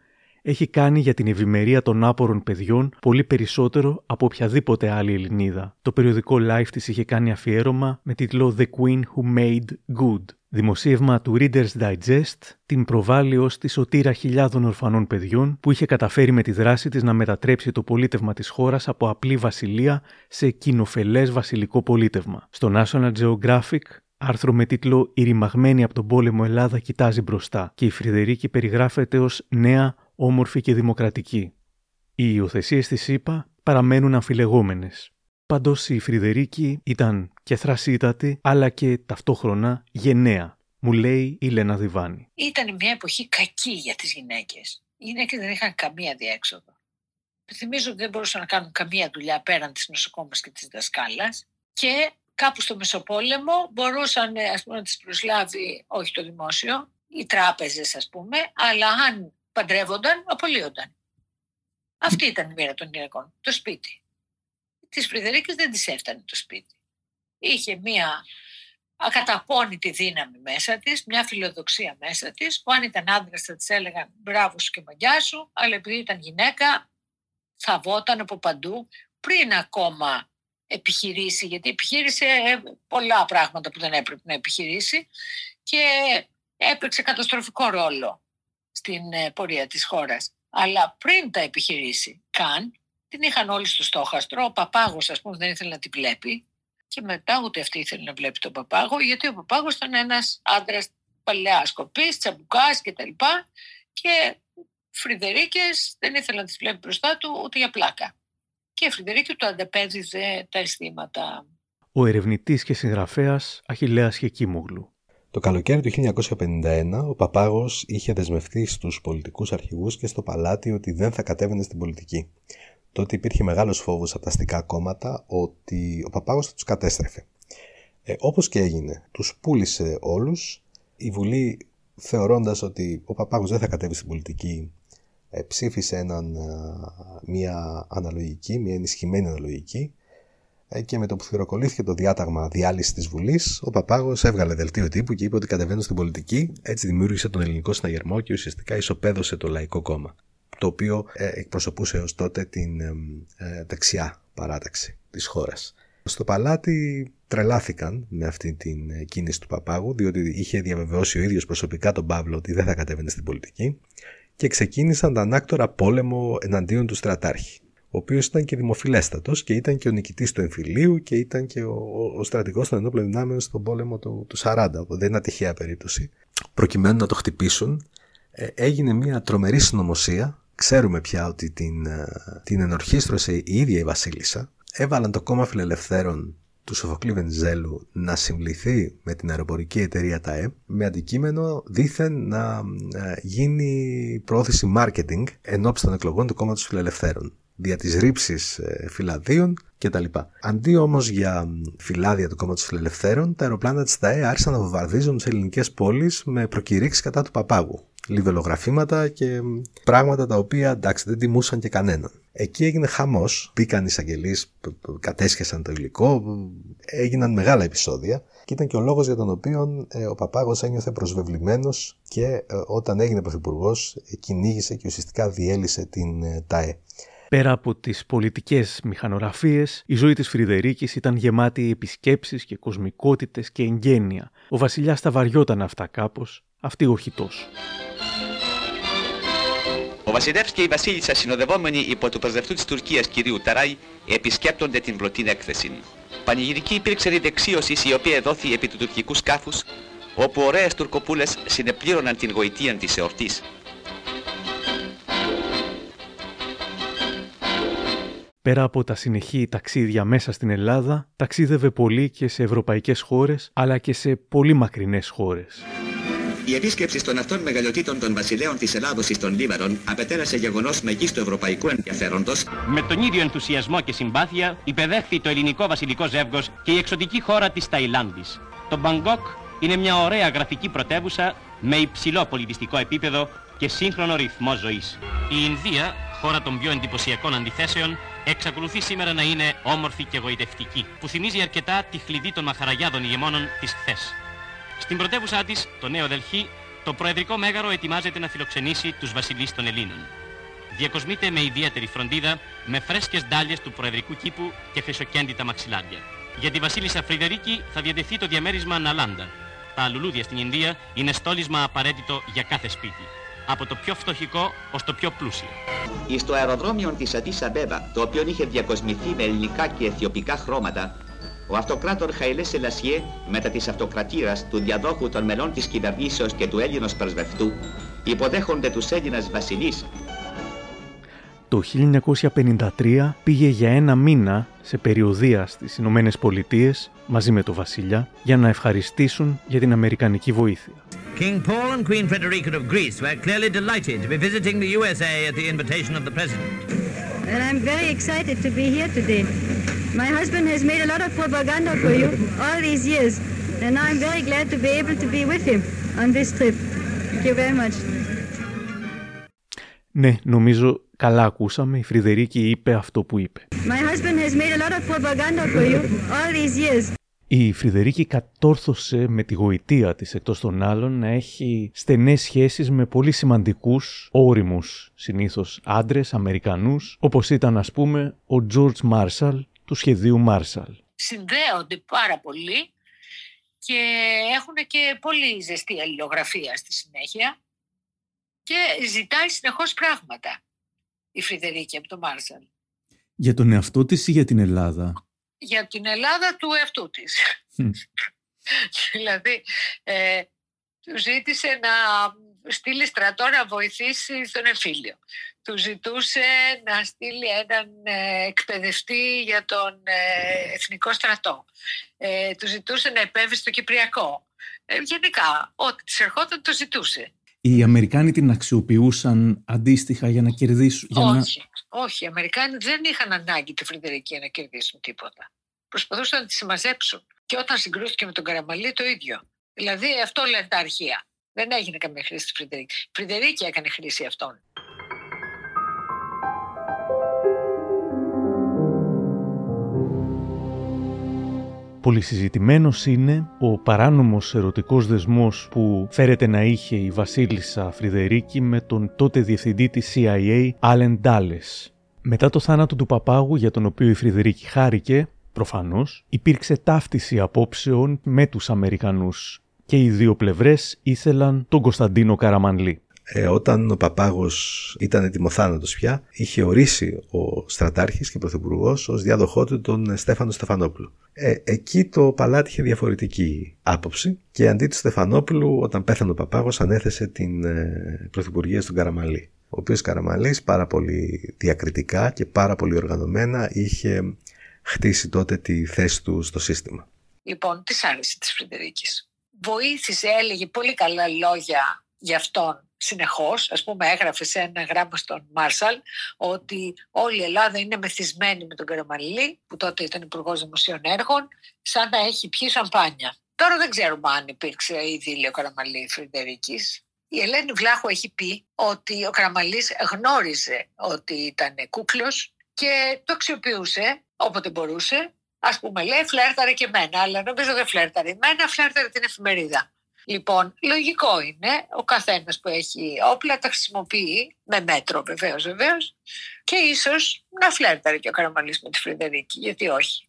έχει κάνει για την ευημερία των άπορων παιδιών πολύ περισσότερο από οποιαδήποτε άλλη Ελληνίδα. Το περιοδικό Life της είχε κάνει αφιέρωμα με τίτλο The Queen Who Made Good. Δημοσίευμα του Reader's Digest την προβάλλει ως τη σωτήρα χιλιάδων ορφανών παιδιών που είχε καταφέρει με τη δράση της να μετατρέψει το πολίτευμα της χώρας από απλή βασιλεία σε κοινοφελές βασιλικό πολίτευμα. Στο National Geographic Άρθρο με τίτλο «Η ρημαγμένη από τον πόλεμο Ελλάδα κοιτάζει μπροστά» και η Φρυδερίκη περιγράφεται ως νέα όμορφη και δημοκρατική. Οι υιοθεσίες της ΣΥΠΑ παραμένουν αμφιλεγόμενες. Πάντω η Φρυδερίκη ήταν και θρασίτατη, αλλά και ταυτόχρονα γενναία, μου λέει η Λένα Διβάνη. Ήταν μια εποχή κακή για τις γυναίκες. Οι γυναίκες δεν είχαν καμία διέξοδο. Θυμίζω ότι δεν μπορούσαν να κάνουν καμία δουλειά πέραν της νοσοκόμας και της δασκάλας και κάπου στο Μεσοπόλεμο μπορούσαν ας πούμε, να τις προσλάβει όχι το δημόσιο, οι τράπεζες ας πούμε, αλλά αν παντρεύονταν, απολύονταν. Αυτή ήταν η μοίρα των γυναικών. Το σπίτι. Της Φρυδερίκης δεν της έφτανε το σπίτι. Είχε μία ακαταπώνητη δύναμη μέσα της, μια φιλοδοξία μέσα της, που αν ήταν άντρας θα της έλεγαν μπράβο σου και μαγιά σου, αλλά επειδή ήταν γυναίκα θα βόταν από παντού πριν ακόμα επιχειρήσει, γιατί επιχείρησε πολλά πράγματα που δεν έπρεπε να επιχειρήσει και έπαιξε καταστροφικό ρόλο στην ε, πορεία της χώρας. Αλλά πριν τα επιχειρήσει καν, την είχαν όλοι στο στόχαστρο. Ο Παπάγος, ας πούμε, δεν ήθελε να την βλέπει. Και μετά ούτε αυτή ήθελε να βλέπει τον Παπάγο, γιατί ο Παπάγος ήταν ένας άντρας παλαιά σκοπής, τσαμπουκάς κτλ. Και, και Φρυδερίκες δεν ήθελε να τις βλέπει μπροστά του ούτε για πλάκα. Και η Φρυδερίκη του αντεπέδιζε τα αισθήματα. Ο ερευνητής και συγγραφέας Αχιλέας Χεκίμουγλου. Το καλοκαίρι του 1951 ο Παπάγος είχε δεσμευτεί στους πολιτικούς αρχηγούς και στο παλάτι ότι δεν θα κατέβαινε στην πολιτική. Τότε υπήρχε μεγάλος φόβος από τα αστικά κόμματα ότι ο Παπάγος θα τους κατέστρεφε. Ε, όπως και έγινε, τους πούλησε όλους. Η Βουλή θεωρώντας ότι ο Παπάγος δεν θα κατέβει στην πολιτική ε, ψήφισε έναν, μια αναλογική, μια ενισχυμένη αναλογική ε, και με το που θηροκολήθηκε το διάταγμα διάλυσης της Βουλής, ο Παπάγος έβγαλε δελτίο τύπου και είπε ότι κατεβαίνω στην πολιτική. Έτσι δημιούργησε τον ελληνικό συναγερμό και ουσιαστικά ισοπαίδωσε το Λαϊκό Κόμμα, το οποίο ε, εκπροσωπούσε ω τότε την ε, δεξιά παράταξη της χώρας. Στο παλάτι τρελάθηκαν με αυτή την κίνηση του Παπάγου, διότι είχε διαβεβαιώσει ο ίδιος προσωπικά τον Παύλο ότι δεν θα κατέβαινε στην πολιτική και ξεκίνησαν τα ανάκτορα πόλεμο εναντίον του στρατάρχη ο οποίος ήταν και δημοφιλέστατος και ήταν και ο νικητής του εμφυλίου και ήταν και ο, ο στρατηγός των ενόπλων δυνάμεων στον πόλεμο του, του 40, οπότε δεν είναι τυχαία περίπτωση. Προκειμένου να το χτυπήσουν, ε, έγινε μια τρομερή συνωμοσία. Ξέρουμε πια ότι την, ε, την ενορχίστρωσε η ίδια η Βασίλισσα. Έβαλαν το κόμμα φιλελευθέρων του Σοφοκλή Βενιζέλου να συμβληθεί με την αεροπορική εταιρεία ΤΑΕ με αντικείμενο δήθεν να ε, γίνει πρόθεση marketing ενώπιση των εκλογών του κόμματος φιλελευθέρων δια της ρήψης ε, φυλαδίων κτλ. Αντί όμως για φυλάδια του κόμματος φιλελευθέρων, τα αεροπλάνα της ΤΑΕ άρχισαν να βομβαρδίζουν τις ελληνικές πόλεις με προκηρύξεις κατά του παπάγου. Λιβελογραφήματα και πράγματα τα οποία εντάξει δεν τιμούσαν και κανέναν. Εκεί έγινε χαμός. Μπήκαν οι εισαγγελείς, κατέσχεσαν το υλικό, έγιναν μεγάλα επεισόδια και ήταν και ο λόγος για τον οποίο ε, ο Παπάγος ένιωθε προσβεβλημένος και ε, όταν έγινε πρωθυπουργός κυνήγησε και ουσιαστικά διέλυσε την ΤΑΕ. Πέρα από τις πολιτικές μηχανογραφίες, η ζωή της Φρυδερίκης ήταν γεμάτη επισκέψεις και κοσμικότητες και εγγένεια. Ο βασιλιάς τα βαριόταν αυτά κάπως, αυτή όχι τόσο. Ο Βασιλεύς και η Βασίλισσα συνοδευόμενοι υπό του πρεσβευτού της Τουρκίας κυρίου Ταράι επισκέπτονται την πρωτήν έκθεση. Πανηγυρική υπήρξε η δεξίωση η οποία δόθη επί του τουρκικού σκάφους όπου ωραίες τουρκοπούλες συνεπλήρωναν την γοητεία της εορτής. Πέρα από τα συνεχή ταξίδια μέσα στην Ελλάδα, ταξίδευε πολύ και σε ευρωπαϊκές χώρες, αλλά και σε πολύ μακρινές χώρες. Η επίσκεψη των αυτών μεγαλειοτήτων των βασιλέων της Ελλάδος εις των Λίβαρων απετέλεσε γεγονός μεγίστου ευρωπαϊκού ενδιαφέροντος. Με τον ίδιο ενθουσιασμό και συμπάθεια υπεδέχθη το ελληνικό βασιλικό ζεύγος και η εξωτική χώρα της Ταϊλάνδης. Το Μπαγκόκ είναι μια ωραία γραφική πρωτεύουσα με υψηλό πολιτιστικό επίπεδο και σύγχρονο ρυθμό ζωής. Η Ινδία, χώρα των πιο εντυπωσιακών αντιθέσεων, εξακολουθεί σήμερα να είναι όμορφη και γοητευτική, που θυμίζει αρκετά τη χλειδί των μαχαραγιάδων ηγεμόνων της χθες. Στην πρωτεύουσά της, το Νέο Δελχή, το Προεδρικό Μέγαρο ετοιμάζεται να φιλοξενήσει τους βασιλείς των Ελλήνων. Διακοσμείται με ιδιαίτερη φροντίδα, με φρέσκες ντάλιες του Προεδρικού κήπου και χρυσοκέντητα μαξιλάρια. Για τη βασίλισσα Φρυδερίκη θα διατεθεί το διαμέρισμα Ναλάντα. Τα λουλούδια στην Ινδία είναι στόλισμα απαραίτητο για κάθε σπίτι. Από το πιο φτωχικό ως το πιο πλούσιο. Στο αεροδρόμιο της Αντίσα Μπέβα, το οποίο είχε διακοσμηθεί με ελληνικά και αιθιοπικά χρώματα, ο αυτοκράτορ Χαϊλέ Σελασιέ, μετά της αυτοκρατήρας του διαδόχου των μελών της κυβερνήσεως και του Έλληνος πρεσβευτού, υποδέχονται τους Έλληνας βασιλείς. Το 1953 πήγε για ένα μήνα σε περιοδία στις Ηνωμένε Πολιτείε μαζί με το βασιλιά για να ευχαριστήσουν για την Αμερικανική βοήθεια. King Paul and Queen Frederica of Greece were clearly delighted to be visiting the USA at the invitation of the President. And I'm very excited to be here today. My husband has made a lot of propaganda for you all these years, and I'm very glad to be able to be with him on this trip. Thank you very much. Ναι, νομίζω καλά ακούσαμε. Η Φρυδερίκη είπε αυτό που είπε. My husband has made a lot of propaganda for you all these years. Η Φρυδερίκη κατόρθωσε με τη γοητεία της εκτός των άλλων να έχει στενές σχέσεις με πολύ σημαντικούς όριμους συνήθως άντρες, Αμερικανούς, όπως ήταν ας πούμε ο George Marshall του σχεδίου Marshall. Συνδέονται πάρα πολύ και έχουν και πολύ ζεστή αλληλογραφία στη συνέχεια και ζητάει συνεχώς πράγματα η Φρυδερίκη από τον Μάρσαλ. Για τον εαυτό της ή για την Ελλάδα; Για την Ελλάδα του εαυτού της. δηλαδή, ε, του ζήτησε να στείλει στρατό να βοηθήσει στον εμφύλιο. Του ζητούσε να στείλει έναν ε, εκπαιδευτή για τον ε, εθνικό στρατό. Ε, του ζητούσε να επέμβει στο Κυπριακό. Ε, γενικά, ό,τι της ερχόταν το ζητούσε. Οι Αμερικάνοι την αξιοποιούσαν αντίστοιχα για να κερδίσουν. Για όχι, να... όχι. Οι Αμερικάνοι δεν είχαν ανάγκη τη Φρεντερική να κερδίσουν τίποτα. Προσπαθούσαν να τη συμμαζέψουν. Και όταν συγκρούστηκε με τον Καραμαλή το ίδιο. Δηλαδή αυτό λένε τα αρχεία. Δεν έγινε καμία χρήση της Φρεντερική. Η Φρεντερική έκανε χρήση αυτών. Πολυσυζητημένος είναι ο παράνομος ερωτικός δεσμός που φέρεται να είχε η βασίλισσα Φρυδερίκη με τον τότε διευθυντή της CIA, Άλεν Ντάλες. Μετά το θάνατο του παπάγου για τον οποίο η Φρυδερίκη χάρηκε, προφανώς, υπήρξε ταύτιση απόψεων με τους Αμερικανούς και οι δύο πλευρές ήθελαν τον Κωνσταντίνο Καραμανλή ε, όταν ο Παπάγος ήταν ετοιμοθάνατος πια, είχε ορίσει ο στρατάρχης και πρωθυπουργός ως διάδοχό του τον Στέφανο Στεφανόπουλο. Ε, εκεί το παλάτι είχε διαφορετική άποψη και αντί του Στεφανόπουλου, όταν πέθανε ο Παπάγος, ανέθεσε την ε, πρωθυπουργία στον Καραμαλή. Ο οποίος Καραμαλής πάρα πολύ διακριτικά και πάρα πολύ οργανωμένα είχε χτίσει τότε τη θέση του στο σύστημα. Λοιπόν, τι άρεσε της Φρεντερίκης. Βοήθησε, έλεγε πολύ καλά λόγια για αυτόν συνεχώς, ας πούμε έγραφε σε ένα γράμμα στον Μάρσαλ ότι όλη η Ελλάδα είναι μεθυσμένη με τον Καραμαλή που τότε ήταν υπουργός Δημοσίων Έργων σαν να έχει πιει σαμπάνια. Τώρα δεν ξέρουμε αν υπήρξε ήδη ο Καραμαλή Φρυντερικής. Η Ελένη Βλάχου έχει πει ότι ο Καραμαλής γνώριζε ότι ήταν κούκλος και το αξιοποιούσε όποτε μπορούσε. Ας πούμε λέει φλέρταρε και εμένα, αλλά νομίζω δεν φλέρταρε εμένα, φλέρταρε την εφημερίδα. Λοιπόν, λογικό είναι ο καθένας που έχει όπλα τα χρησιμοποιεί, με μέτρο βεβαίως βεβαίως, και ίσως να φλέρταρε και ο Καραμαλής με τη Φρεντερίκη, γιατί όχι.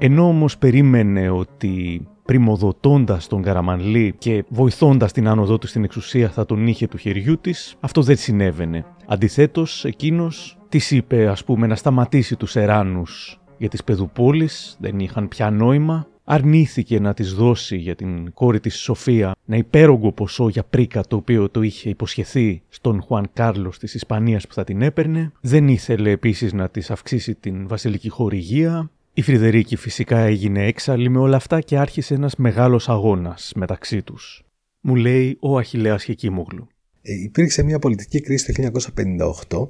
Ενώ όμως περίμενε ότι πρημοδοτώντας τον Καραμανλή και βοηθώντας την άνοδό του στην εξουσία θα τον είχε του χεριού της, αυτό δεν συνέβαινε. Αντιθέτως, εκείνος της είπε ας πούμε να σταματήσει τους εράνους για τις παιδουπόλεις, δεν είχαν πια νόημα, αρνήθηκε να της δώσει για την κόρη της Σοφία ένα υπέρογκο ποσό για πρίκα το οποίο το είχε υποσχεθεί στον Χουάν Κάρλος της Ισπανίας που θα την έπαιρνε. Δεν ήθελε επίσης να της αυξήσει την βασιλική χορηγία. Η Φρυδερίκη φυσικά έγινε έξαλλη με όλα αυτά και άρχισε ένας μεγάλος αγώνας μεταξύ τους. Μου λέει ο Αχιλέας Χεκίμογλου. Ε, υπήρξε μια πολιτική κρίση το 1958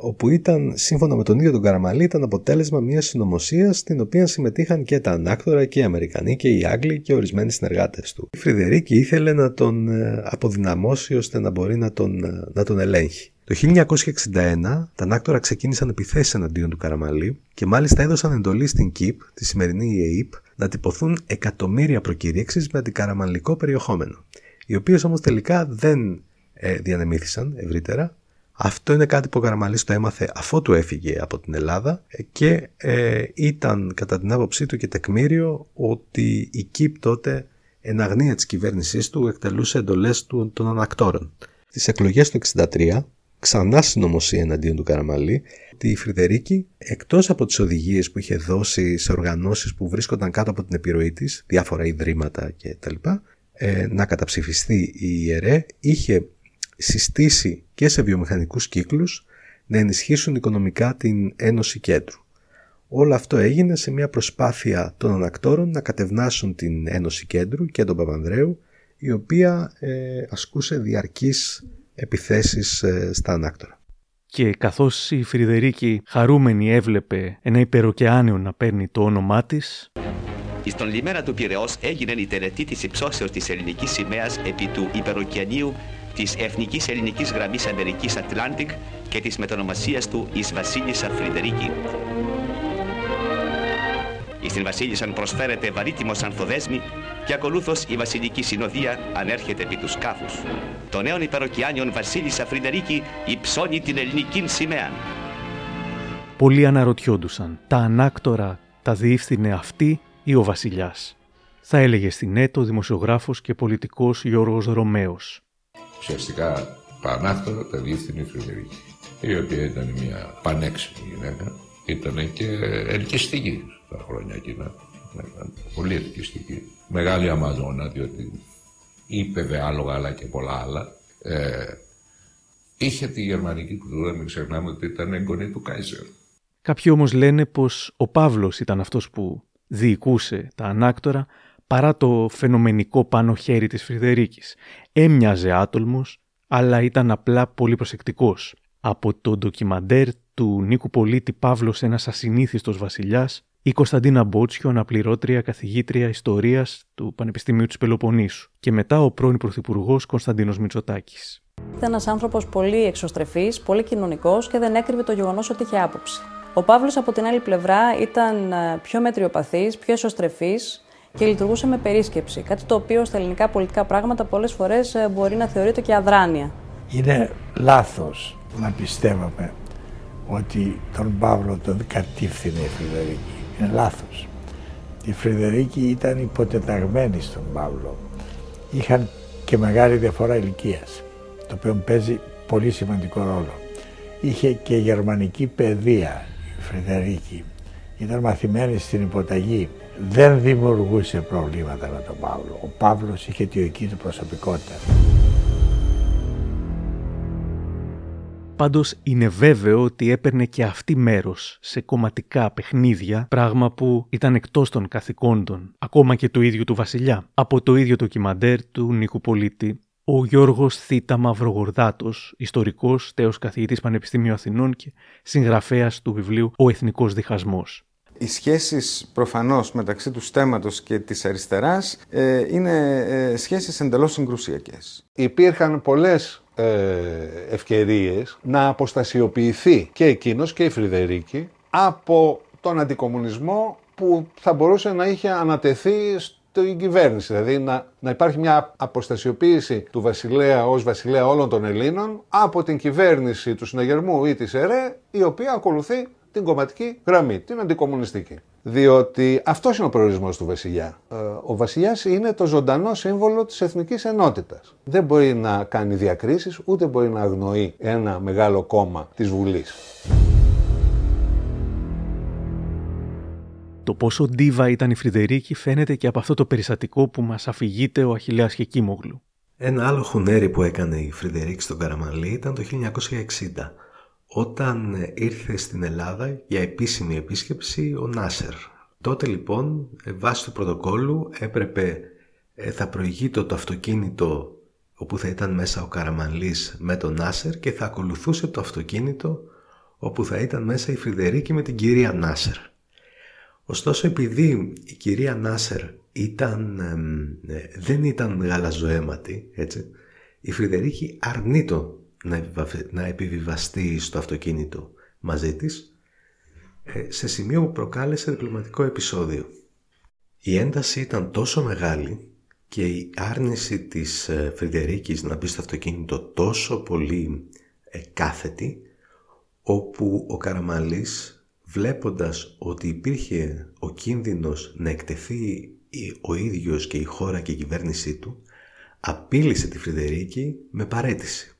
όπου ήταν, σύμφωνα με τον ίδιο τον Καραμαλή, ήταν αποτέλεσμα μιας συνωμοσίας στην οποία συμμετείχαν και τα ανάκτορα και οι Αμερικανοί και οι Άγγλοι και ορισμένοι συνεργάτες του. Η Φρυδερίκη ήθελε να τον ε, αποδυναμώσει ώστε να μπορεί να τον, ε, να τον ελέγχει. Το 1961 τα ανάκτορα ξεκίνησαν επιθέσεις εναντίον του Καραμαλή και μάλιστα έδωσαν εντολή στην ΚΙΠ, τη σημερινή ΕΕΠ, να τυπωθούν εκατομμύρια προκηρύξει με αντικαραμαλικό περιεχόμενο, οι οποίες όμως τελικά δεν ε, διανεμήθησαν ευρύτερα αυτό είναι κάτι που ο Καραμαλής το έμαθε αφότου έφυγε από την Ελλάδα και ε, ήταν κατά την άποψή του και τεκμήριο ότι η ΚΙΠ τότε εν αγνία της κυβέρνησής του εκτελούσε εντολές του, των ανακτόρων. Στις εκλογές του 1963 ξανά συνωμοσία εναντίον του Καραμαλή ότι η Φρυδερίκη εκτός από τις οδηγίες που είχε δώσει σε οργανώσεις που βρίσκονταν κάτω από την επιρροή της, διάφορα ιδρύματα κτλ. Ε, να καταψηφιστεί η ιερέ, είχε συστήσει και σε βιομηχανικούς κύκλους να ενισχύσουν οικονομικά την Ένωση Κέντρου. Όλο αυτό έγινε σε μια προσπάθεια των ανακτόρων να κατευνάσουν την Ένωση Κέντρου και τον Παπανδρέου η οποία ε, ασκούσε διαρκείς επιθέσεις ε, στα ανάκτορα. Και καθώς η Φρυδερίκη χαρούμενη έβλεπε ένα υπεροκεάνιο να παίρνει το όνομά της... Στον λιμένα του Πυραιός έγινε η τελετή της υψώσεως της ελληνικής σημαίας επί του υπεροκεανίου της Εθνικής Ελληνικής Γραμμής Αμερικής Atlantic και της μετονομασίας του εις Βασίλισσα Φρυδερίκη. Στην Βασίλισσαν προσφέρεται βαρύτιμος ανθοδέσμη και ακολούθως η Βασιλική Συνοδεία ανέρχεται επί τους σκάφους. Το νέο υπεροκειάνιον Βασίλισσα Φρυδερίκη υψώνει την ελληνική σημαία. Πολλοί αναρωτιόντουσαν, τα ανάκτορα τα διεύθυνε αυτή ή ο βασιλιάς. Θα έλεγε στην έτο δημοσιογράφος και πολιτικός Γιώργος Ρωμαίος ουσιαστικά πανάκτορα τα διεύθυνε η Φρυδερίκη, η οποία ήταν μια πανέξυπνη γυναίκα. Ήταν και ελκυστική στα χρόνια εκείνα. Πολύ ελκυστική. Μεγάλη Αμαζόνα, διότι είπε άλογα αλλά και πολλά άλλα. Ε, είχε τη γερμανική κουλτούρα, μην ξεχνάμε ότι ήταν εγγονή του Κάιζερ. Κάποιοι όμως λένε πως ο Παύλος ήταν αυτός που διοικούσε τα ανάκτορα παρά το φαινομενικό πάνω χέρι της Φρυδερίκης. Έμοιαζε άτολμος, αλλά ήταν απλά πολύ προσεκτικός. Από το ντοκιμαντέρ του Νίκου Πολίτη Παύλος ένας ασυνήθιστος βασιλιάς, η Κωνσταντίνα Μπότσιο, αναπληρώτρια καθηγήτρια ιστορίας του Πανεπιστημίου της Πελοποννήσου και μετά ο πρώην Πρωθυπουργός Κωνσταντίνος Μητσοτάκης. Ήταν ένας άνθρωπος πολύ εξωστρεφής, πολύ κοινωνικός και δεν έκρυβε το γεγονός ότι είχε άποψη. Ο Παύλος από την άλλη πλευρά ήταν ε, πιο μετριοπαθής, πιο εσωστρεφής, και λειτουργούσε με περίσκεψη. Κάτι το οποίο στα ελληνικά πολιτικά πράγματα πολλές φορές ε, μπορεί να θεωρείται και αδράνεια. Είναι λάθος να πιστεύαμε ότι τον Παύλο τον κατήφθηνε η Φρυδερίκη. Είναι λάθος. Η Φρυδερίκη ήταν υποτεταγμένη στον Παύλο. Είχαν και μεγάλη διαφορά ηλικίας, το οποίο παίζει πολύ σημαντικό ρόλο. Είχε και γερμανική παιδεία η Φρυδερίκη. Ήταν μαθημένη στην υποταγή δεν δημιουργούσε προβλήματα με τον Παύλο. Ο Παύλος είχε τη δική του προσωπικότητα. Πάντως είναι βέβαιο ότι έπαιρνε και αυτή μέρος σε κομματικά παιχνίδια, πράγμα που ήταν εκτός των καθηκόντων, ακόμα και του ίδιου του βασιλιά. Από το ίδιο το κιμαντέρ του Νίκου Πολίτη, ο Γιώργος Θήτα Μαυρογορδάτος, ιστορικός, τέος καθηγητής Πανεπιστήμιου Αθηνών και συγγραφέας του βιβλίου «Ο Εθνικός Διχασμός» οι σχέσεις προφανώς μεταξύ του στέματος και της αριστεράς ε, είναι ε, σχέσεις εντελώς συγκρουσιακές. Υπήρχαν πολλές ε, ευκαιρίες να αποστασιοποιηθεί και εκείνος και η Φρυδερίκη από τον αντικομουνισμό που θα μπορούσε να είχε ανατεθεί στην κυβέρνηση. Δηλαδή να, να υπάρχει μια αποστασιοποίηση του βασιλέα ως βασιλέα όλων των Ελλήνων από την κυβέρνηση του συναγερμού ή της ΕΡΕ η οποία ακολουθεί την κομματική γραμμή, την αντικομουνιστική. Διότι αυτός είναι ο προορισμός του βασιλιά. Ε, ο βασιλιάς είναι το ζωντανό σύμβολο της εθνικής ενότητας. Δεν μπορεί να κάνει διακρίσεις, ούτε μπορεί να αγνοεί ένα μεγάλο κόμμα της Βουλής. Το πόσο ντίβα ήταν η Φρυδερίκη φαίνεται και από αυτό το περιστατικό που μας αφηγείται ο Αχιλέας Χεκίμογλου. Ένα άλλο χουνέρι που έκανε η Φρυδερίκη στον Καραμαλή ήταν το 1960, όταν ήρθε στην Ελλάδα για επίσημη επίσκεψη ο Νάσερ. Τότε λοιπόν, βάσει του πρωτοκόλλου, έπρεπε, ε, θα προηγείται το αυτοκίνητο όπου θα ήταν μέσα ο Καραμαλής με τον Νάσερ και θα ακολουθούσε το αυτοκίνητο όπου θα ήταν μέσα η Φρυδερίκη με την κυρία Νάσερ. Ωστόσο επειδή η κυρία Νάσερ ήταν, ε, δεν ήταν γαλαζοαίματη, έτσι, η Φρυδερίκη αρνείτο να, να επιβιβαστεί στο αυτοκίνητο μαζί της ε, σε σημείο που προκάλεσε διπλωματικό επεισόδιο. Η ένταση ήταν τόσο μεγάλη και η άρνηση της ε, Φρυδερίκης να μπει στο αυτοκίνητο τόσο πολύ κάθετη όπου ο Καραμαλής βλέποντας ότι υπήρχε ο κίνδυνος να εκτεθεί ο ίδιος και η χώρα και η κυβέρνησή του, απείλησε τη Φρυδερίκη με παρέτηση.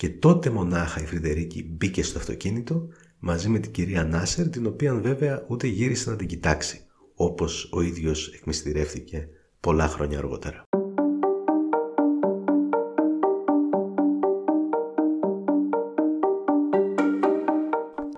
Και τότε μονάχα η Φρυδερίκη μπήκε στο αυτοκίνητο μαζί με την κυρία Νάσερ, την οποία βέβαια ούτε γύρισε να την κοιτάξει, όπως ο ίδιος εκμυστηρεύτηκε πολλά χρόνια αργότερα.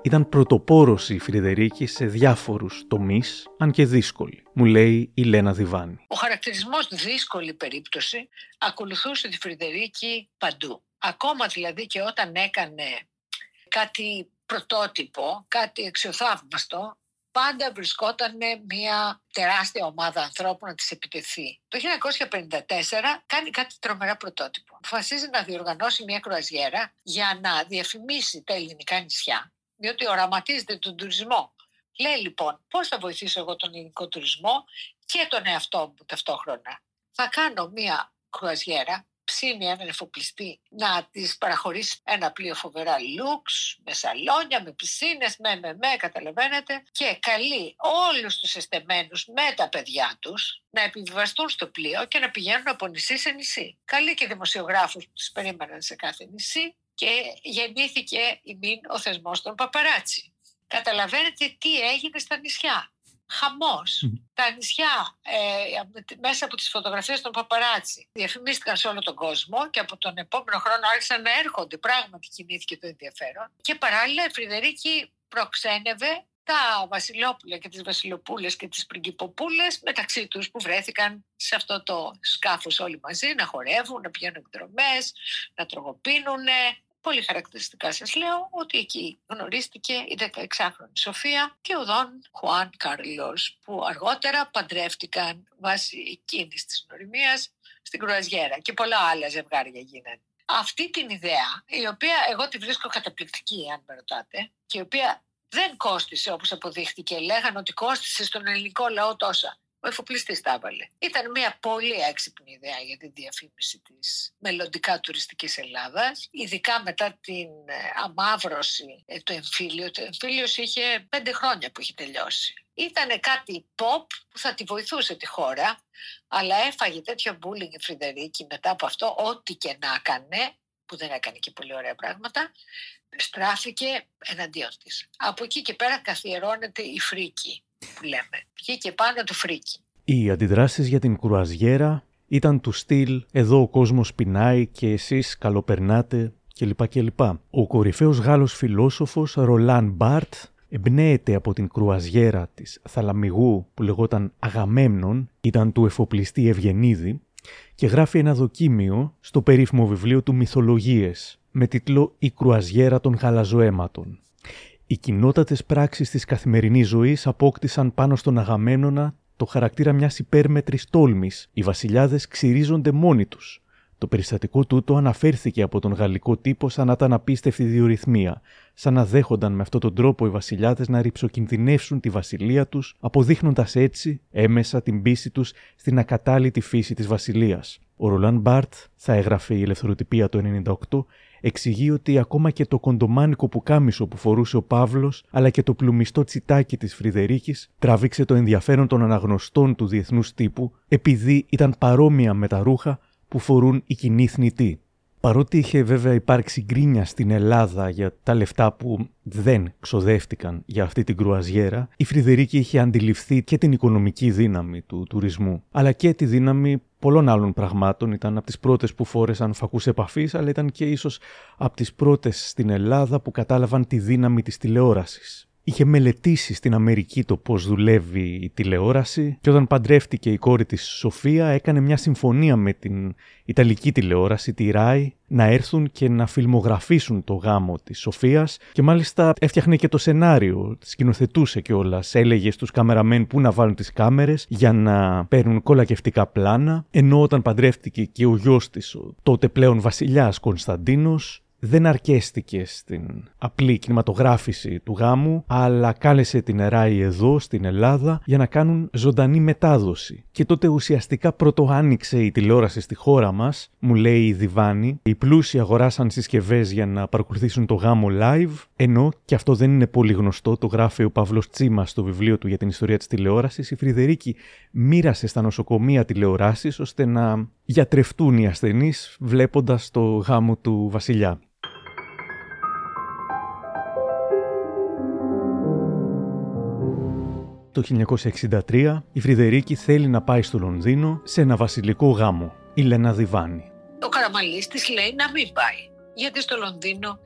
Ήταν πρωτοπόρος η Φρυδερίκη σε διάφορους τομείς, αν και δύσκολη, μου λέει η Λένα Διβάνη. Ο χαρακτηρισμός δύσκολη περίπτωση ακολουθούσε τη Φρυδερίκη παντού. Ακόμα δηλαδή και όταν έκανε κάτι πρωτότυπο, κάτι εξωθαύμαστο, πάντα βρισκόταν μια τεράστια ομάδα ανθρώπων να της επιτεθεί. Το 1954 κάνει κάτι τρομερά πρωτότυπο. Αποφασίζει να διοργανώσει μια κρουαζιέρα για να διαφημίσει τα ελληνικά νησιά διότι οραματίζεται τον τουρισμό. Λέει λοιπόν πώς θα βοηθήσω εγώ τον ελληνικό τουρισμό και τον εαυτό μου ταυτόχρονα. Θα κάνω μία κρουαζιέρα, ψήνει έναν εφοπλιστή να της παραχωρήσει ένα πλοίο φοβερά λουξ, με σαλόνια, με πισίνες, με, με, με, καταλαβαίνετε, και καλεί όλους τους εστεμένους με τα παιδιά τους να επιβιβαστούν στο πλοίο και να πηγαίνουν από νησί σε νησί. Καλεί και δημοσιογράφους που τους περίμεναν σε κάθε νησί και γεννήθηκε η μην ο θεσμός των παπαράτσι. Καταλαβαίνετε τι έγινε στα νησιά. Χαμός. Τα νησιά ε, μέσα από τις φωτογραφίες των παπαράτσι διαφημίστηκαν σε όλο τον κόσμο και από τον επόμενο χρόνο άρχισαν να έρχονται. Πράγματι κινήθηκε το ενδιαφέρον. Και παράλληλα η Φρυδερίκη προξένευε τα βασιλόπουλα και τις βασιλοπούλες και τις πριγκυποπούλες μεταξύ τους που βρέθηκαν σε αυτό το σκάφος όλοι μαζί να χορεύουν, να πηγαίνουν εκδρομές, να τρογοπίνουν. Πολύ χαρακτηριστικά σας λέω ότι εκεί γνωρίστηκε η 16χρονη Σοφία και ο Δον Χουάν Κάρλος που αργότερα παντρεύτηκαν βάσει εκείνης της γνωριμίας στην Κρουαζιέρα και πολλά άλλα ζευγάρια γίνανε. Αυτή την ιδέα, η οποία εγώ τη βρίσκω καταπληκτική αν με ρωτάτε και η οποία δεν κόστησε όπως αποδείχτηκε. Λέγανε ότι κόστησε στον ελληνικό λαό τόσα. Ο εφοπλιστής τα έβαλε. Ήταν μια πολύ έξυπνη ιδέα για τη διαφήμιση της μελλοντικά τουριστικής Ελλάδας, ειδικά μετά την ε, αμάβρωση ε, του εμφύλιου. Το εμφύλιος είχε πέντε χρόνια που είχε τελειώσει. Ήταν κάτι pop που θα τη βοηθούσε τη χώρα, αλλά έφαγε τέτοιο bullying η Φρυδερίκη μετά από αυτό, ό,τι και να έκανε, που δεν έκανε και πολύ ωραία πράγματα, στράφηκε εναντίον της. Από εκεί και πέρα καθιερώνεται η φρίκη που λέμε. Βγήκε πάνω του φρίκη. Οι αντιδράσεις για την κουραζιέρα ήταν του στυλ «εδώ ο κόσμος πεινάει και εσείς καλοπερνάτε» κλπ. κλπ. Ο κορυφαίος Γάλλος φιλόσοφος Ρολάν Μπάρτ εμπνέεται από την κρουαζιέρα της Θαλαμιγού που λεγόταν Αγαμέμνων, ήταν του εφοπλιστή Ευγενίδη και γράφει ένα δοκίμιο στο περίφημο βιβλίο του «Μυθολογίες» με τίτλο «Η κρουαζιέρα των γαλαζοαίματων». Οι κοινότατες πράξεις της καθημερινής ζωής απόκτησαν πάνω στον Αγαμέμνονα το χαρακτήρα μιας υπέρμετρης τόλμης. Οι βασιλιάδες ξυρίζονται μόνοι τους. Το περιστατικό τούτο αναφέρθηκε από τον γαλλικό τύπο σαν να ήταν απίστευτη διορυθμία, σαν να δέχονταν με αυτόν τον τρόπο οι βασιλιάδες να ρηψοκινδυνεύσουν τη βασιλεία τους, αποδείχνοντας έτσι έμεσα την πίστη τους στην ακατάλητη φύση της βασιλείας. Ο Ρολάν Μπάρτ, θα έγραφε η ελευθεροτυπία το 1998, εξηγεί ότι ακόμα και το κοντομάνικο πουκάμισο που φορούσε ο Παύλος, αλλά και το πλουμιστό τσιτάκι της Φρυδερίκης, τράβηξε το ενδιαφέρον των αναγνωστών του διεθνούς τύπου, επειδή ήταν παρόμοια με τα ρούχα που φορούν οι κοινοί θνητοί. Παρότι είχε βέβαια υπάρξει γκρίνια στην Ελλάδα για τα λεφτά που δεν ξοδεύτηκαν για αυτή την κρουαζιέρα, η Φρυδερίκη είχε αντιληφθεί και την οικονομική δύναμη του τουρισμού, αλλά και τη δύναμη πολλών άλλων πραγμάτων. Ήταν από τις πρώτες που φόρεσαν φακούς επαφής, αλλά ήταν και ίσως από τις πρώτες στην Ελλάδα που κατάλαβαν τη δύναμη της τηλεόρασης είχε μελετήσει στην Αμερική το πώς δουλεύει η τηλεόραση και όταν παντρεύτηκε η κόρη της Σοφία έκανε μια συμφωνία με την Ιταλική τηλεόραση, τη ΡΑΙ, να έρθουν και να φιλμογραφήσουν το γάμο της Σοφίας και μάλιστα έφτιαχνε και το σενάριο, σκηνοθετούσε κιόλας. έλεγε στους καμεραμέν που να βάλουν τις κάμερες για να παίρνουν κολακευτικά πλάνα, ενώ όταν παντρεύτηκε και ο γιος της, ο τότε πλέον βασιλιάς Κωνσταντίνος, δεν αρκέστηκες στην απλή κινηματογράφηση του γάμου, αλλά κάλεσε την ΡΑΗ εδώ στην Ελλάδα για να κάνουν ζωντανή μετάδοση. Και τότε ουσιαστικά πρώτο άνοιξε η τηλεόραση στη χώρα μας, μου λέει η Διβάνη. Οι πλούσιοι αγοράσαν συσκευές για να παρακολουθήσουν το γάμο live, ενώ και αυτό δεν είναι πολύ γνωστό, το γράφει ο Παύλος Τσίμας στο βιβλίο του για την ιστορία της τηλεόρασης. Η Φρυδερίκη μοίρασε στα νοσοκομεία τηλεοράσεις ώστε να γιατρευτούν οι ασθενείς βλέποντας το γάμο του Βασιλιά. Το 1963 η Φρυδερίκη θέλει να πάει στο Λονδίνο σε ένα βασιλικό γάμο. Η Λένα Διβάνη. Ο Καραμαλής της λέει να μην πάει γιατί στο Λονδίνο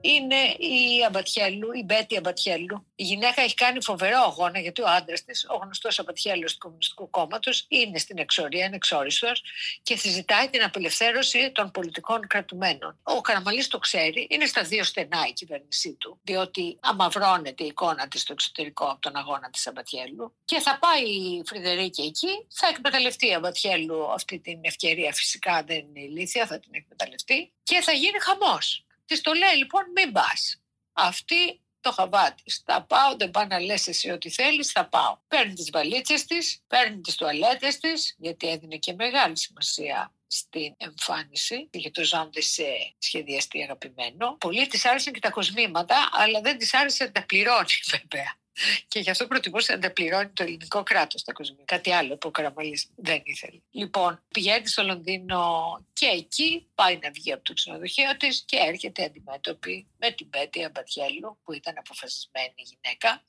είναι η Αμπατιέλου, η Μπέτη Αμπατιέλου. Η γυναίκα έχει κάνει φοβερό αγώνα γιατί ο άντρας της, ο γνωστός Αμπατιέλου του Κομμουνιστικού Κόμματος, είναι στην εξορία, είναι εξόριστος και συζητάει την απελευθέρωση των πολιτικών κρατουμένων. Ο Καραμαλής το ξέρει, είναι στα δύο στενά η κυβέρνησή του, διότι αμαυρώνεται η εικόνα της στο εξωτερικό από τον αγώνα της Αμπατιέλου. Και θα πάει η Φρυδερίκη εκεί, θα εκμεταλλευτεί η Αμπατιέλου αυτή την ευκαιρία, φυσικά δεν είναι ηλίθια, θα την εκμεταλλευτεί και θα γίνει χαμός. Της το λέει λοιπόν μην πας. Αυτή το χαβάτι. Θα πάω, δεν πάω να λες εσύ ό,τι θέλεις, θα πάω. Παίρνει τις βαλίτσες της, παίρνει τις τουαλέτες της, γιατί έδινε και μεγάλη σημασία στην εμφάνιση και το ζώνde σε σχεδιαστή αγαπημένο. Πολύ της άρεσαν και τα κοσμήματα, αλλά δεν της άρεσε να τα πληρώνει βέβαια. Και γι' αυτό προτιμούσε να τα πληρώνει το ελληνικό κράτος τα κοσμικά. Κάτι άλλο που ο Καραμαλής δεν ήθελε. Λοιπόν, πηγαίνει στο Λονδίνο και εκεί πάει να βγει από το ξενοδοχείο της και έρχεται αντιμέτωπη με την Πέτια Μπατιέλου, που ήταν αποφασισμένη γυναίκα.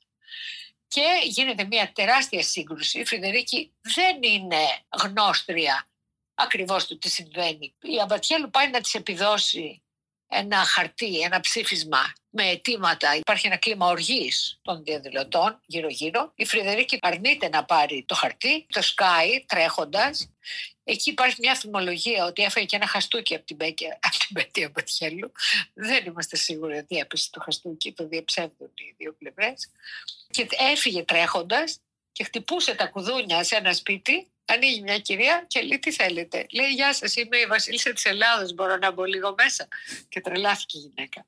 Και γίνεται μια τεράστια σύγκρουση. Η Φρυδερίκη δεν είναι γνώστρια ακριβώς του τι συμβαίνει. Η Αμπατιέλου πάει να της επιδώσει ένα χαρτί, ένα ψήφισμα με αιτήματα. Υπάρχει ένα κλίμα οργής των διαδηλωτών γύρω-γύρω. Η Φρυδερίκη αρνείται να πάρει το χαρτί, το σκάει τρέχοντας. Εκεί υπάρχει μια θυμολογία ότι έφαγε και ένα χαστούκι από την, Μπέκε, από την Μπέκη Αμπατιέλου. Δεν είμαστε σίγουροι ότι έπεσε το χαστούκι, το διαψεύδουν οι δύο πλευρές. Και έφυγε τρέχοντας και χτυπούσε τα κουδούνια σε ένα σπίτι Ανοίγει μια κυρία και λέει τι θέλετε; Λέει γεια σας είμαι η βασίλισσα της Ελλάδος μπορώ να μπω λίγο μέσα. Και τρελάθηκε η γυναίκα.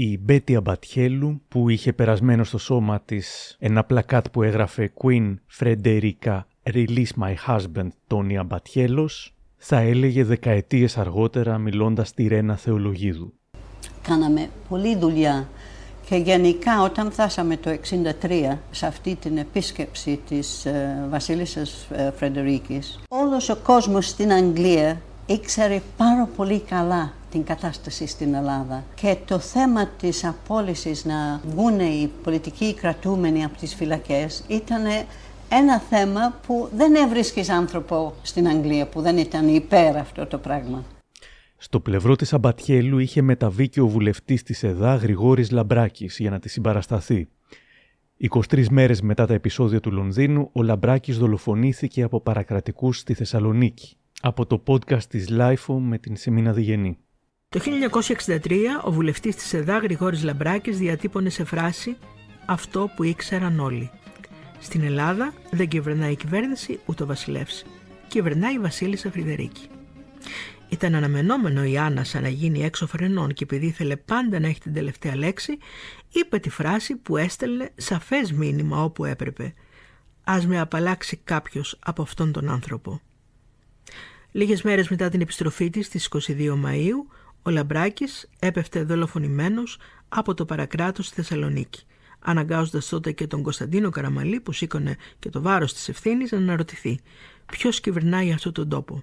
Η Μπέτη Αμπατιέλου που είχε περασμένο στο σώμα της ένα πλακάτ που έγραφε Queen Frederica Release My Husband Tony Αμπατιέλος θα έλεγε δεκαετίες αργότερα μιλώντας στη Ρένα Θεολογίδου. Κάναμε πολλή δουλειά και γενικά όταν φτάσαμε το 1963 σε αυτή την επίσκεψη της ε, βασίλισσας ε, Φρεντερίκης, όλος ο κόσμος στην Αγγλία ήξερε πάρα πολύ καλά την κατάσταση στην Ελλάδα και το θέμα της απόλυσης να βγουν οι πολιτικοί κρατούμενοι από τις φυλακές ήταν ένα θέμα που δεν έβρισκες άνθρωπο στην Αγγλία που δεν ήταν υπέρ αυτό το πράγμα. Στο πλευρό της Αμπατιέλου είχε μεταβεί και ο βουλευτής της ΕΔΑ Γρηγόρης Λαμπράκης για να τη συμπαρασταθεί. 23 μέρες μετά τα επεισόδια του Λονδίνου, ο Λαμπράκης δολοφονήθηκε από παρακρατικούς στη Θεσσαλονίκη. Από το podcast της LIFO με την Σεμίνα Διγενή. Το 1963 ο βουλευτής της ΕΔΑ Γρηγόρης Λαμπράκης διατύπωνε σε φράση «Αυτό που ήξεραν όλοι». Στην Ελλάδα δεν κυβερνάει η κυβέρνηση ούτε ο βασιλεύς. Κυβερνάει η βασίλισσα Φρυδερίκη. Ήταν αναμενόμενο η Άννα σαν να γίνει έξω φρενών και επειδή ήθελε πάντα να έχει την τελευταία λέξη, είπε τη φράση που έστελνε σαφές μήνυμα όπου έπρεπε. «Ας με απαλλάξει κάποιος από αυτόν τον άνθρωπο». Λίγες μέρες μετά την επιστροφή της στις 22 Μαΐου, ο Λαμπράκης έπεφτε δολοφονημένος από το παρακράτος στη Θεσσαλονίκη, αναγκάζοντας τότε και τον Κωνσταντίνο Καραμαλή που σήκωνε και το βάρος της ευθύνης να αναρωτηθεί ποιος κυβερνάει αυτόν τον τόπο.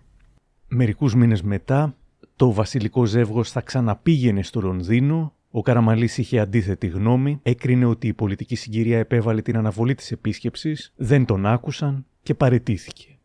Μερικούς μήνες μετά, το βασιλικό ζεύγος θα ξαναπήγαινε στο Λονδίνο, ο Καραμαλής είχε αντίθετη γνώμη, έκρινε ότι η πολιτική συγκυρία επέβαλε την αναβολή της επίσκεψης, δεν τον άκουσαν και παρετήθηκε.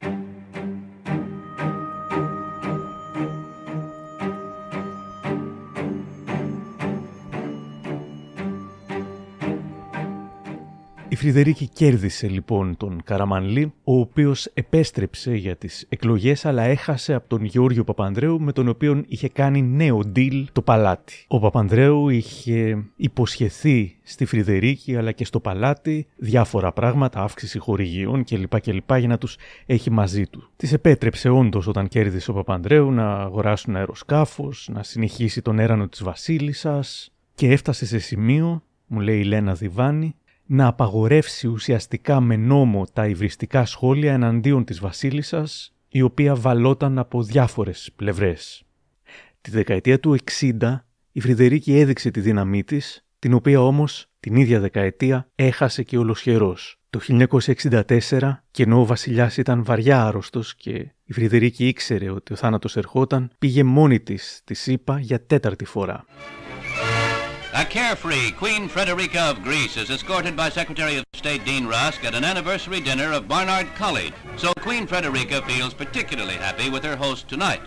Φρυδερίκη κέρδισε λοιπόν τον Καραμανλή, ο οποίος επέστρεψε για τις εκλογές αλλά έχασε από τον Γεώργιο Παπανδρέου με τον οποίο είχε κάνει νέο deal το παλάτι. Ο Παπανδρέου είχε υποσχεθεί στη Φρυδερίκη αλλά και στο παλάτι διάφορα πράγματα, αύξηση χορηγιών κλπ. κλπ για να τους έχει μαζί του. Τη επέτρεψε όντως όταν κέρδισε ο Παπανδρέου να αγοράσουν αεροσκάφος, να συνεχίσει τον έρανο της βασίλισσας και έφτασε σε σημείο, μου λέει η Λένα Διβάνη, να απαγορεύσει ουσιαστικά με νόμο τα υβριστικά σχόλια εναντίον της βασίλισσας, η οποία βαλόταν από διάφορες πλευρές. Τη δεκαετία του 60 η Φρυδερίκη έδειξε τη δύναμή της, την οποία όμως την ίδια δεκαετία έχασε και ολοσχερός. Το 1964, και ενώ ο βασιλιάς ήταν βαριά άρρωστος και η Φρυδερίκη ήξερε ότι ο θάνατος ερχόταν, πήγε μόνη της της ΣΥΠΑ για τέταρτη φορά. A carefree Queen Frederica of Greece is escorted by Secretary of State Dean Rusk at an anniversary dinner of Barnard College. So Queen Frederica feels particularly happy with her host tonight.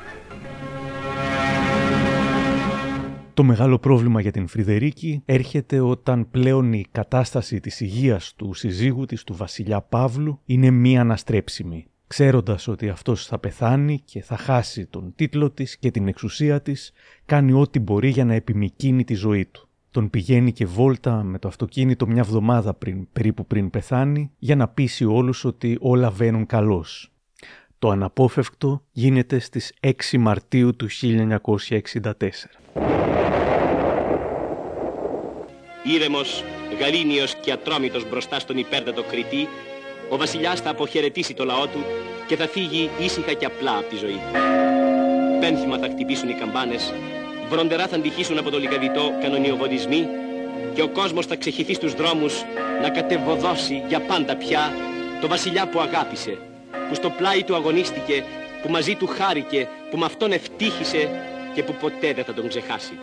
Το μεγάλο πρόβλημα για την Φρυδερίκη έρχεται όταν πλέον η κατάσταση της υγείας του συζύγου της, του βασιλιά Παύλου, είναι μη αναστρέψιμη. Ξέροντας ότι αυτός θα πεθάνει και θα χάσει τον τίτλο της και την εξουσία της, κάνει ό,τι μπορεί για να επιμικίνει τη ζωή του τον πηγαίνει και βόλτα με το αυτοκίνητο μια βδομάδα πριν, περίπου πριν πεθάνει, για να πείσει όλους ότι όλα βαίνουν καλώς. Το αναπόφευκτο γίνεται στις 6 Μαρτίου του 1964. Ήρεμος, γαλήνιος και ατρόμητος μπροστά στον υπέρτατο Κριτή, ο βασιλιάς θα αποχαιρετήσει το λαό του και θα φύγει ήσυχα και απλά από τη ζωή. Πένθυμα θα χτυπήσουν οι καμπάνες βροντεράς θα αντιχήσουν από το λιγαδιτό κανονιοβολισμοί και ο κόσμος θα ξεχυθεί στους δρόμους να κατεβοδώσει για πάντα πια το βασιλιά που αγάπησε, που στο πλάι του αγωνίστηκε, που μαζί του χάρηκε, που με αυτόν ευτύχησε και που ποτέ δεν θα τον ξεχάσει.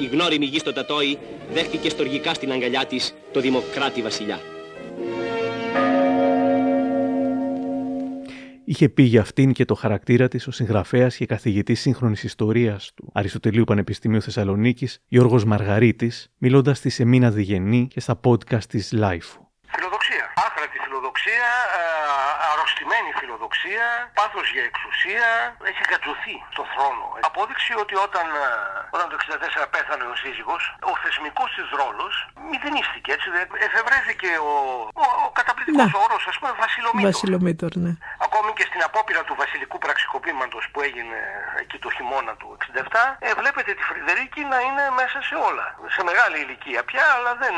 Η γνώριμη γη στο Τατόι δέχτηκε στοργικά στην αγκαλιά της το δημοκράτη βασιλιά. Είχε πει για αυτήν και το χαρακτήρα της ο συγγραφέας και καθηγητής σύγχρονης ιστορίας του Αριστοτελείου Πανεπιστημίου Θεσσαλονίκης, Γιώργος Μαργαρίτης, μιλώντας στη Σεμίνα Διγενή και στα podcast της Λάιφου. Φιλοδοξία, ε, αρρωστημένη φιλοδοξία, πάθος για εξουσία, έχει κατζωθεί στο θρόνο. Απόδειξη ότι όταν, ε, όταν το 64 πέθανε ο σύζυγος, ο θεσμικός της ρόλος μηδενίστηκε, έτσι, εφευρέθηκε ο, ο, ο καταπληκτικός ναι. όρος, ας πούμε, βασιλομήτωρ. Βασιλομήτωρ, ναι. Ακόμη και στην απόπειρα του βασιλικού πραξικοπήματος που έγινε εκεί το χειμώνα του 67, ε, βλέπετε τη Φρυδερίκη να είναι μέσα σε όλα. Σε μεγάλη ηλικία πια, αλλά δεν...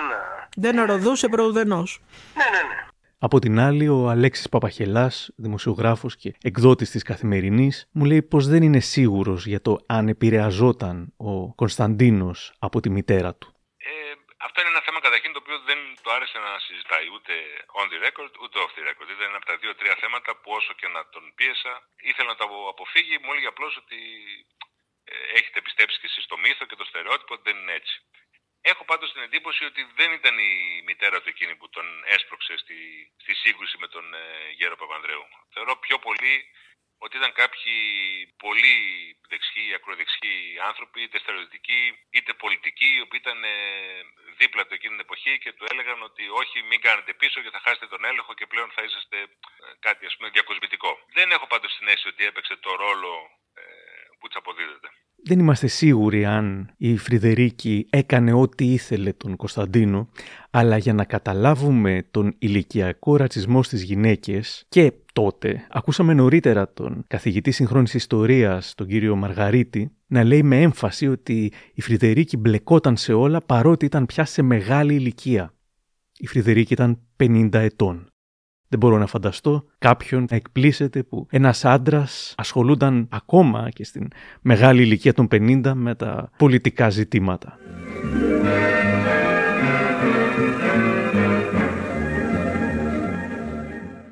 Δεν αρροδούσε προουδενός. Ναι, ναι, ναι. Από την άλλη, ο Αλέξης Παπαχελάς, δημοσιογράφος και εκδότης της Καθημερινής, μου λέει πως δεν είναι σίγουρος για το αν επηρεαζόταν ο Κωνσταντίνος από τη μητέρα του. Ε, αυτό είναι ένα θέμα καταρχήν το οποίο δεν το άρεσε να συζητάει ούτε on the record ούτε off the record. Ήταν ένα από τα δύο-τρία θέματα που όσο και να τον πίεσα ήθελα να το αποφύγει. Μου έλεγε απλώς ότι ε, έχετε πιστέψει και εσείς στο μύθο και το στερεότυπο ότι δεν είναι έτσι. Έχω πάντως την εντύπωση ότι δεν ήταν η μητέρα του εκείνη που τον έσπρωξε στη, στη σύγκρουση με τον ε, Γέρο Παπανδρέου. Θεωρώ πιο πολύ ότι ήταν κάποιοι πολύ δεξιοί, ακροδεξιοί άνθρωποι, είτε στερεοδυτικοί, είτε πολιτικοί, οι οποίοι ήταν ε, δίπλα του εκείνη την εποχή και του έλεγαν ότι όχι, μην κάνετε πίσω και θα χάσετε τον έλεγχο και πλέον θα είσαστε ε, κάτι ας πούμε διακοσμητικό. Δεν έχω πάντως την αίσθηση ότι έπαιξε το ρόλο ε, που της αποδίδεται. Δεν είμαστε σίγουροι αν η Φρυδερίκη έκανε ό,τι ήθελε τον Κωνσταντίνο, αλλά για να καταλάβουμε τον ηλικιακό ρατσισμό στις γυναίκες και τότε ακούσαμε νωρίτερα τον καθηγητή συγχρόνης ιστορίας, τον κύριο Μαργαρίτη, να λέει με έμφαση ότι η Φρυδερίκη μπλεκόταν σε όλα παρότι ήταν πια σε μεγάλη ηλικία. Η Φρυδερίκη ήταν 50 ετών. Δεν μπορώ να φανταστώ κάποιον να εκπλήσεται που ένας άντρας ασχολούνταν ακόμα και στην μεγάλη ηλικία των 50 με τα πολιτικά ζητήματα.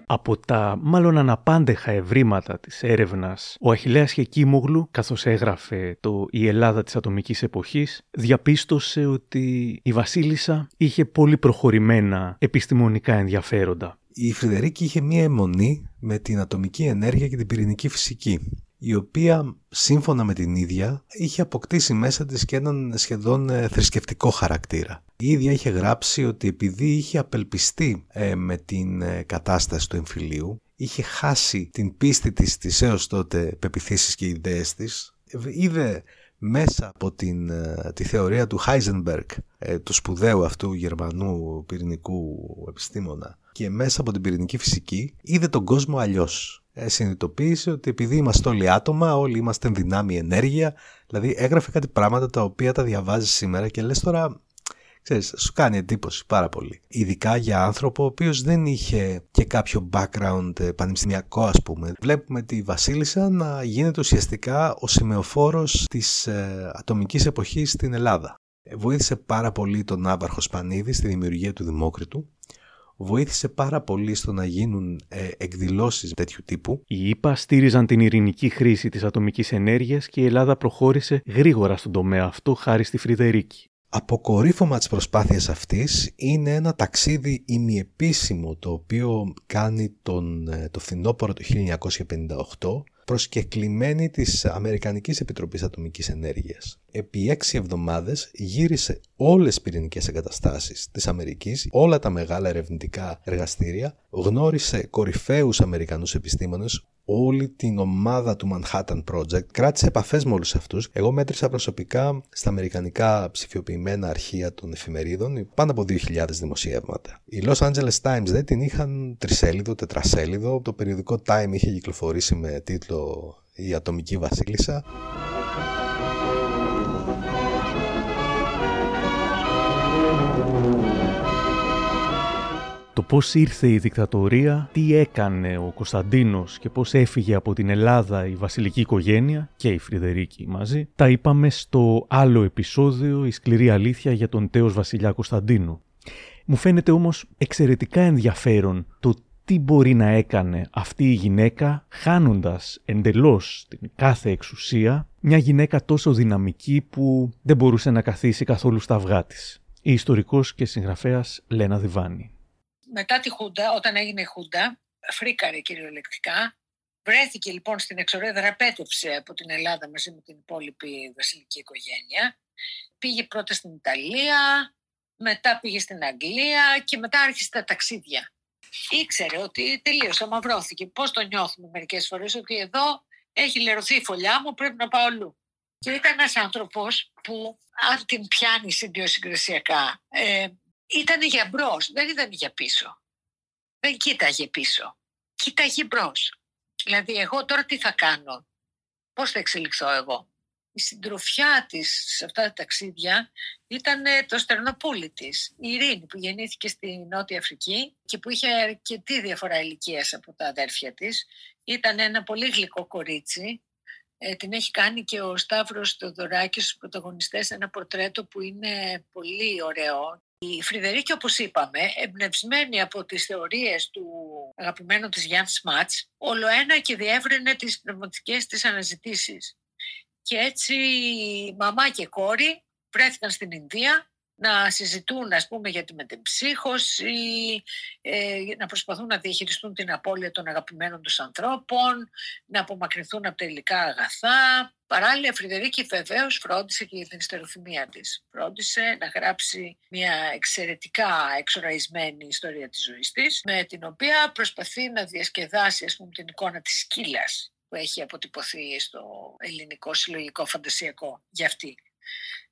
Από τα μάλλον αναπάντεχα ευρήματα της έρευνας, ο Αχιλέας Χεκίμογλου, καθώς έγραφε το «Η Ελλάδα της ατομικής εποχής», διαπίστωσε ότι η Βασίλισσα είχε πολύ προχωρημένα επιστημονικά ενδιαφέροντα. Η Φρυδερίκη είχε μία αιμονή με την ατομική ενέργεια και την πυρηνική φυσική η οποία σύμφωνα με την ίδια είχε αποκτήσει μέσα της και έναν σχεδόν ε, θρησκευτικό χαρακτήρα. Η ίδια είχε γράψει ότι επειδή είχε απελπιστεί ε, με την ε, κατάσταση του εμφυλίου, είχε χάσει την πίστη της στις έως τότε πεπιθήσεις και ιδέες της, είδε μέσα από την, τη θεωρία του Heisenberg, του σπουδαίου αυτού γερμανού πυρηνικού επιστήμονα, και μέσα από την πυρηνική φυσική είδε τον κόσμο αλλιώς. Ε, συνειδητοποίησε ότι επειδή είμαστε όλοι άτομα, όλοι είμαστε δυνάμει ενέργεια, δηλαδή έγραφε κάτι πράγματα τα οποία τα διαβάζει σήμερα και λες τώρα, ξέρεις, σου κάνει εντύπωση πάρα πολύ. Ειδικά για άνθρωπο ο οποίος δεν είχε και κάποιο background ε, πανεπιστημιακό ας πούμε. Βλέπουμε τη Βασίλισσα να γίνεται ουσιαστικά ο σημεοφόρος της ε, ατομικής εποχής στην Ελλάδα. Ε, βοήθησε πάρα πολύ τον Ναύαρχο Σπανίδη στη δημιουργία του Δημόκριτου βοήθησε πάρα πολύ στο να γίνουν ε, εκδηλώσεις τέτοιου τύπου. Οι ΗΠΑ στήριζαν την ειρηνική χρήση της ατομικής ενέργειας και η Ελλάδα προχώρησε γρήγορα στον τομέα αυτό χάρη στη Φρυδερίκη. Αποκορύφωμα της προσπάθειας αυτής είναι ένα ταξίδι ημιεπίσημο το οποίο κάνει τον, ε, το φθινόπωρο του 1958 προσκεκλημένη της Αμερικανικής Επιτροπής Ατομικής Ενέργειας. Επί έξι εβδομάδες γύρισε όλες τις πυρηνικές εγκαταστάσεις της Αμερικής, όλα τα μεγάλα ερευνητικά εργαστήρια, γνώρισε κορυφαίους Αμερικανούς επιστήμονες, όλη την ομάδα του Manhattan Project, κράτησε επαφές με όλους αυτούς. Εγώ μέτρησα προσωπικά στα αμερικανικά ψηφιοποιημένα αρχεία των εφημερίδων πάνω από 2.000 δημοσιεύματα. Οι Los Angeles Times δεν την είχαν τρισέλιδο, τετρασέλιδο. Το περιοδικό Time είχε κυκλοφορήσει με τίτλο «Η Ατομική Βασίλισσα». Το πώς ήρθε η δικτατορία, τι έκανε ο Κωνσταντίνος και πώς έφυγε από την Ελλάδα η βασιλική οικογένεια και η Φρυδερίκη μαζί, τα είπαμε στο άλλο επεισόδιο «Η σκληρή αλήθεια για τον τέος βασιλιά Κωνσταντίνου». Μου φαίνεται όμως εξαιρετικά ενδιαφέρον το τι μπορεί να έκανε αυτή η γυναίκα χάνοντας εντελώς την κάθε εξουσία μια γυναίκα τόσο δυναμική που δεν μπορούσε να καθίσει καθόλου στα αυγά της. Η ιστορικός και συγγραφέας Λένα Διβάνη μετά τη Χούντα, όταν έγινε η Χούντα, φρίκαρε κυριολεκτικά. Βρέθηκε λοιπόν στην εξορία, δραπέτευσε από την Ελλάδα μαζί με την υπόλοιπη βασιλική οικογένεια. Πήγε πρώτα στην Ιταλία, μετά πήγε στην Αγγλία και μετά άρχισε τα ταξίδια. Ήξερε ότι τελείωσε, αμαυρώθηκε. Πώς το νιώθουμε μερικές φορές, ότι εδώ έχει λερωθεί η φωλιά μου, πρέπει να πάω αλλού. Και ήταν ένας άνθρωπος που αν την πιάνεις ιδιοσυγκρισιακά, ε, ήταν για μπρος, δεν ήταν για πίσω. Δεν κοίταγε πίσω. Κοίταγε μπρος. Δηλαδή, εγώ τώρα τι θα κάνω, πώς θα εξελιχθώ εγώ; Η συντροφιά της σε αυτά τα ταξίδια ήταν το στερνοπούλι της, η Ειρήνη, που γεννήθηκε στη Νότια Αφρική και που είχε αρκετή διαφορά ηλικίας από τα αδέρφια της. Ήταν ένα πολύ γλυκό κορίτσι. Ε, την έχει κάνει και ο Σταύρος Θεοδωράκης στους πρωταγωνιστές ένα πορτρέτο που είναι πολύ ωραίο η Φρυδερίκη, όπως είπαμε, εμπνευσμένη από τις θεωρίες του αγαπημένου της Γιάννης Σμάτς, όλο ένα και διεύρυνε τις πνευματικές της αναζητήσεις. Και έτσι μαμά και κόρη βρέθηκαν στην Ινδία να συζητούν ας πούμε για τη μετεμψύχωση, ε, να προσπαθούν να διαχειριστούν την απώλεια των αγαπημένων τους ανθρώπων, να απομακρυνθούν από τα υλικά αγαθά. Παράλληλα, η Φρυδερίκη βεβαίως φρόντισε και για την ιστεροθυμία της. Φρόντισε να γράψει μια εξαιρετικά εξοραϊσμένη ιστορία της ζωής της, με την οποία προσπαθεί να διασκεδάσει ας πούμε, την εικόνα της σκύλας που έχει αποτυπωθεί στο ελληνικό συλλογικό φαντασιακό για αυτή.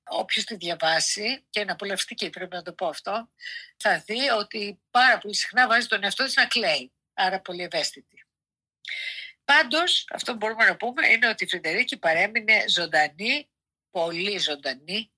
Όποιος τη διαβάσει και να και πρέπει να το πω αυτό, θα δει ότι πάρα πολύ συχνά βάζει τον εαυτό της να κλαίει. Άρα πολύ ευαίσθητη. Πάντως, αυτό που μπορούμε να πούμε είναι ότι η Φρεντερίκη παρέμεινε ζωντανή, πολύ ζωντανή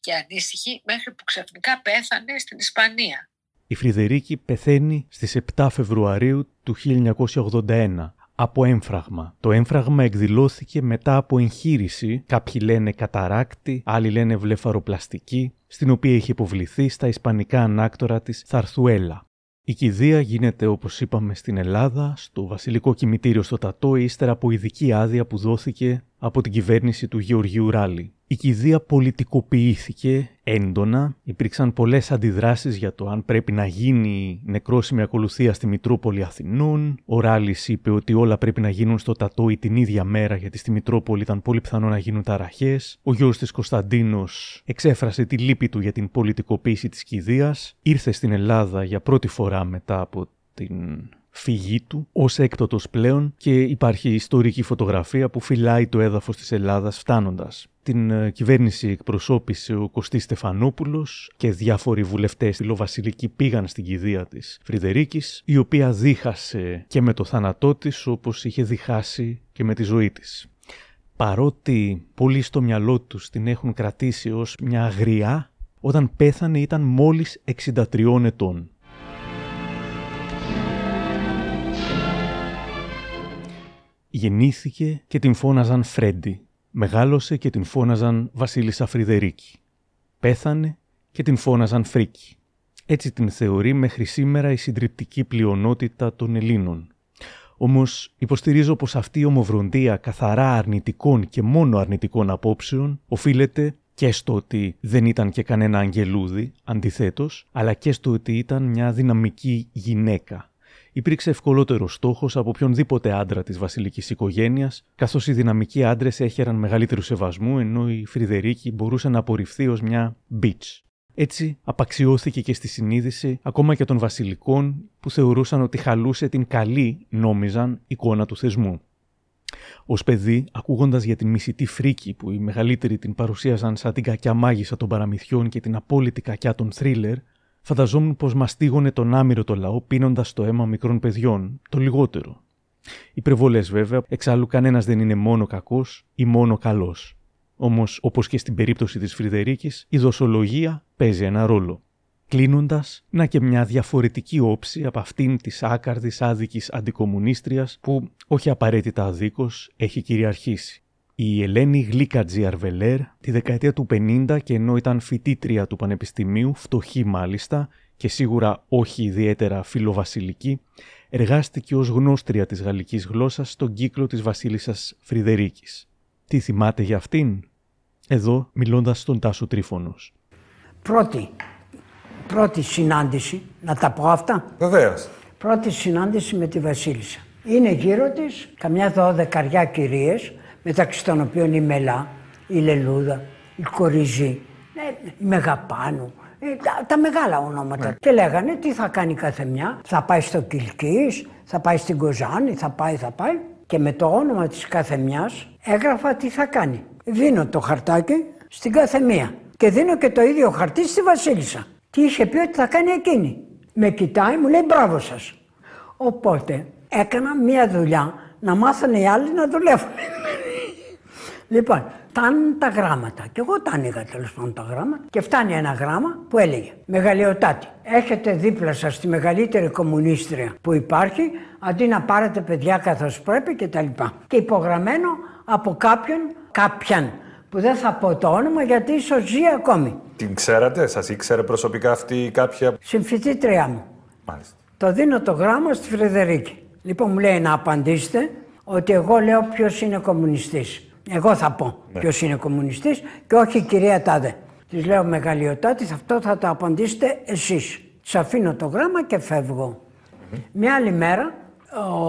και ανήσυχη μέχρι που ξαφνικά πέθανε στην Ισπανία. Η Φρυδερίκη πεθαίνει στις 7 Φεβρουαρίου του 1981 από έμφραγμα. Το έμφραγμα εκδηλώθηκε μετά από εγχείρηση, κάποιοι λένε καταράκτη, άλλοι λένε βλεφαροπλαστική, στην οποία είχε υποβληθεί στα ισπανικά ανάκτορα της Θαρθουέλα. Η κηδεία γίνεται όπως είπαμε στην Ελλάδα, στο βασιλικό κημητήριο στο Τατό, ύστερα από ειδική άδεια που δόθηκε από την κυβέρνηση του Γεωργίου Ράλη. Η κηδεία πολιτικοποιήθηκε έντονα, υπήρξαν πολλές αντιδράσεις για το αν πρέπει να γίνει νεκρόσιμη ακολουθία στη Μητρόπολη Αθηνών. Ο Ράλης είπε ότι όλα πρέπει να γίνουν στο Τατόι την ίδια μέρα γιατί στη Μητρόπολη ήταν πολύ πιθανό να γίνουν ταραχές. Ο γιος της Κωνσταντίνος εξέφρασε τη λύπη του για την πολιτικοποίηση της κηδείας. Ήρθε στην Ελλάδα για πρώτη φορά μετά από την φυγή του ως έκτοτος πλέον και υπάρχει ιστορική φωτογραφία που φυλάει το έδαφος της Ελλάδας φτάνοντας. Την ε, κυβέρνηση εκπροσώπησε ο Κωστής Στεφανόπουλος και διάφοροι βουλευτές στη Λοβασιλική πήγαν στην κηδεία της Φρυδερίκης, η οποία δίχασε και με το θάνατό της όπως είχε διχάσει και με τη ζωή της. Παρότι πολλοί στο μυαλό τους την έχουν κρατήσει ως μια αγριά, όταν πέθανε ήταν μόλις 63 ετών. Γεννήθηκε και την φώναζαν Φρέντι. Μεγάλωσε και την φώναζαν Βασίλισσα Φρυδερίκη. Πέθανε και την φώναζαν Φρίκη. Έτσι την θεωρεί μέχρι σήμερα η συντριπτική πλειονότητα των Ελλήνων. Όμως υποστηρίζω πως αυτή η ομοβροντία καθαρά αρνητικών και μόνο αρνητικών απόψεων οφείλεται και στο ότι δεν ήταν και κανένα αγγελούδι, αντιθέτως, αλλά και στο ότι ήταν μια δυναμική γυναίκα, υπήρξε ευκολότερος στόχος από οποιονδήποτε άντρα της βασιλικής οικογένειας, καθώς οι δυναμικοί άντρες έχεραν μεγαλύτερου σεβασμού, ενώ η Φρυδερίκη μπορούσε να απορριφθεί ως μια bitch. Έτσι, απαξιώθηκε και στη συνείδηση ακόμα και των βασιλικών που θεωρούσαν ότι χαλούσε την καλή, νόμιζαν, εικόνα του θεσμού. Ω παιδί, ακούγοντας για την μισητή φρίκη που οι μεγαλύτεροι την παρουσίαζαν σαν την κακιά μάγισσα των παραμυθιών και την απόλυτη κακιά των θρίλερ, Φανταζόμουν πως μαστίγωνε τον άμυρο το λαό πίνοντας το αίμα μικρών παιδιών, το λιγότερο. Υπερβολές βέβαια, εξάλλου κανένας δεν είναι μόνο κακός ή μόνο καλός. Όμως, όπως και στην περίπτωση της Φρυδερίκης, η δοσολογία παίζει ένα ρόλο. Κλείνοντας, να και μια διαφορετική όψη από αυτήν της άκαρδης άδικης αντικομουνίστριας που, όχι απαραίτητα αδίκως, έχει κυριαρχήσει. Η Ελένη Γλίκατζη Αρβελέρ τη δεκαετία του 50 και ενώ ήταν φοιτήτρια του Πανεπιστημίου, φτωχή μάλιστα και σίγουρα όχι ιδιαίτερα φιλοβασιλική, εργάστηκε ως γνώστρια της γαλλικής γλώσσας στον κύκλο της βασίλισσας Φρυδερίκης. Τι θυμάται για αυτήν; Εδώ μιλώντας στον Τάσο Τρίφωνος. Πρώτη, πρώτη συνάντηση, να τα πω αυτά. Βεβαίως. Πρώτη συνάντηση με τη βασίλισσα. Είναι γύρω της καμιά δώδεκαριά κυρίες μεταξύ των οποίων η Μελά, η Λελούδα, η Κοριζή, ε, η Μεγαπάνου, ε, τα, μεγάλα ονόματα. Ναι. Και λέγανε τι θα κάνει κάθε μια; Θα πάει στο Κιλκής, θα πάει στην Κοζάνη, θα πάει, θα πάει. Και με το όνομα της κάθε μιας έγραφα τι θα κάνει. Δίνω το χαρτάκι στην κάθε μία. Και δίνω και το ίδιο χαρτί στη Βασίλισσα. Τι είχε πει ότι θα κάνει εκείνη. Με κοιτάει, μου λέει μπράβο σας. Οπότε έκανα μία δουλειά να μάθουν οι άλλοι να δουλεύουν. Λοιπόν, φτάνουν τα γράμματα. Και εγώ τα άνοιγα τέλος πάντων τα γράμματα. Και φτάνει ένα γράμμα που έλεγε Μεγαλειοτάτη, έχετε δίπλα σας τη μεγαλύτερη κομμουνίστρια που υπάρχει, αντί να πάρετε παιδιά καθώς πρέπει κτλ. Και, και υπογραμμένο από κάποιον, κάποιαν, που δεν θα πω το όνομα γιατί ίσως ζει ακόμη. Την ξέρατε, σας ήξερε προσωπικά αυτή κάποια; Συμφιτήτριά μου. Μάλιστα. Το δίνω το γράμμα στη Φρεδερίκη. Λοιπόν, μου λέει να απαντήσετε ότι εγώ λέω ποιος είναι κομμουνιστής. Εγώ θα πω ναι. ποιος είναι κομμουνιστής και όχι η κυρία Τάδε. Της λέω μεγαλειοτάτη, αυτό θα το απαντήσετε εσείς. Της αφήνω το γράμμα και φεύγω. Μια άλλη μέρα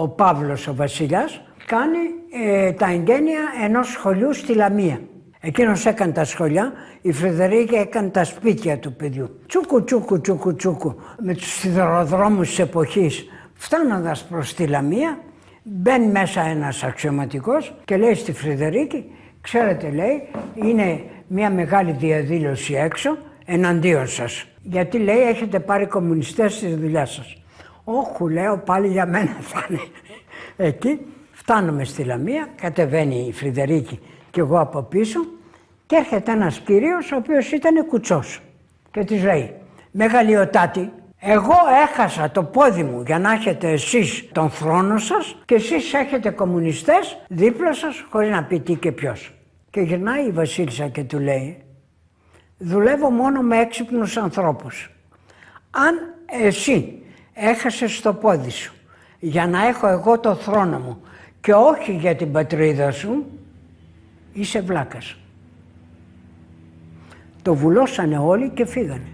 ο Παύλος ο βασιλιάς κάνει ε, τα εγγένεια ενός σχολείου στη Λαμία. Εκείνος έκανε τα σχολιά, η Φρυδερίκη έκανε τα σπίτια του παιδιού. Τσούκου τσούκου τσούκου τσούκου με τους σιδηροδρόμους της εποχής. Φτάνοντας προς τη Λαμία Μπαίνει μέσα ένας αξιωματικός και λέει στη Φρυδερίκη, ξέρετε λέει, είναι μια μεγάλη διαδήλωση έξω εναντίον σας. Γιατί λέει έχετε πάρει κομμουνιστές στη δουλειά σας. Όχι λέω πάλι για μένα θα είναι. Εκεί φτάνουμε στη Λαμία, κατεβαίνει η Φρυδερίκη και εγώ από πίσω και έρχεται ένας κύριος ο οποίος ήταν κουτσός και της λέει «Μεγαλειοτάτη, εγώ έχασα το πόδι μου για να έχετε εσείς τον θρόνο σας και εσείς έχετε κομμουνιστές δίπλα σας χωρίς να πει τι και ποιος. Και γυρνάει η Βασίλισσα και του λέει δουλεύω μόνο με έξυπνους ανθρώπους. Αν εσύ έχασες το πόδι σου για να έχω εγώ το θρόνο μου και όχι για την πατρίδα σου, είσαι βλάκας. Το βουλώσανε όλοι και φύγανε.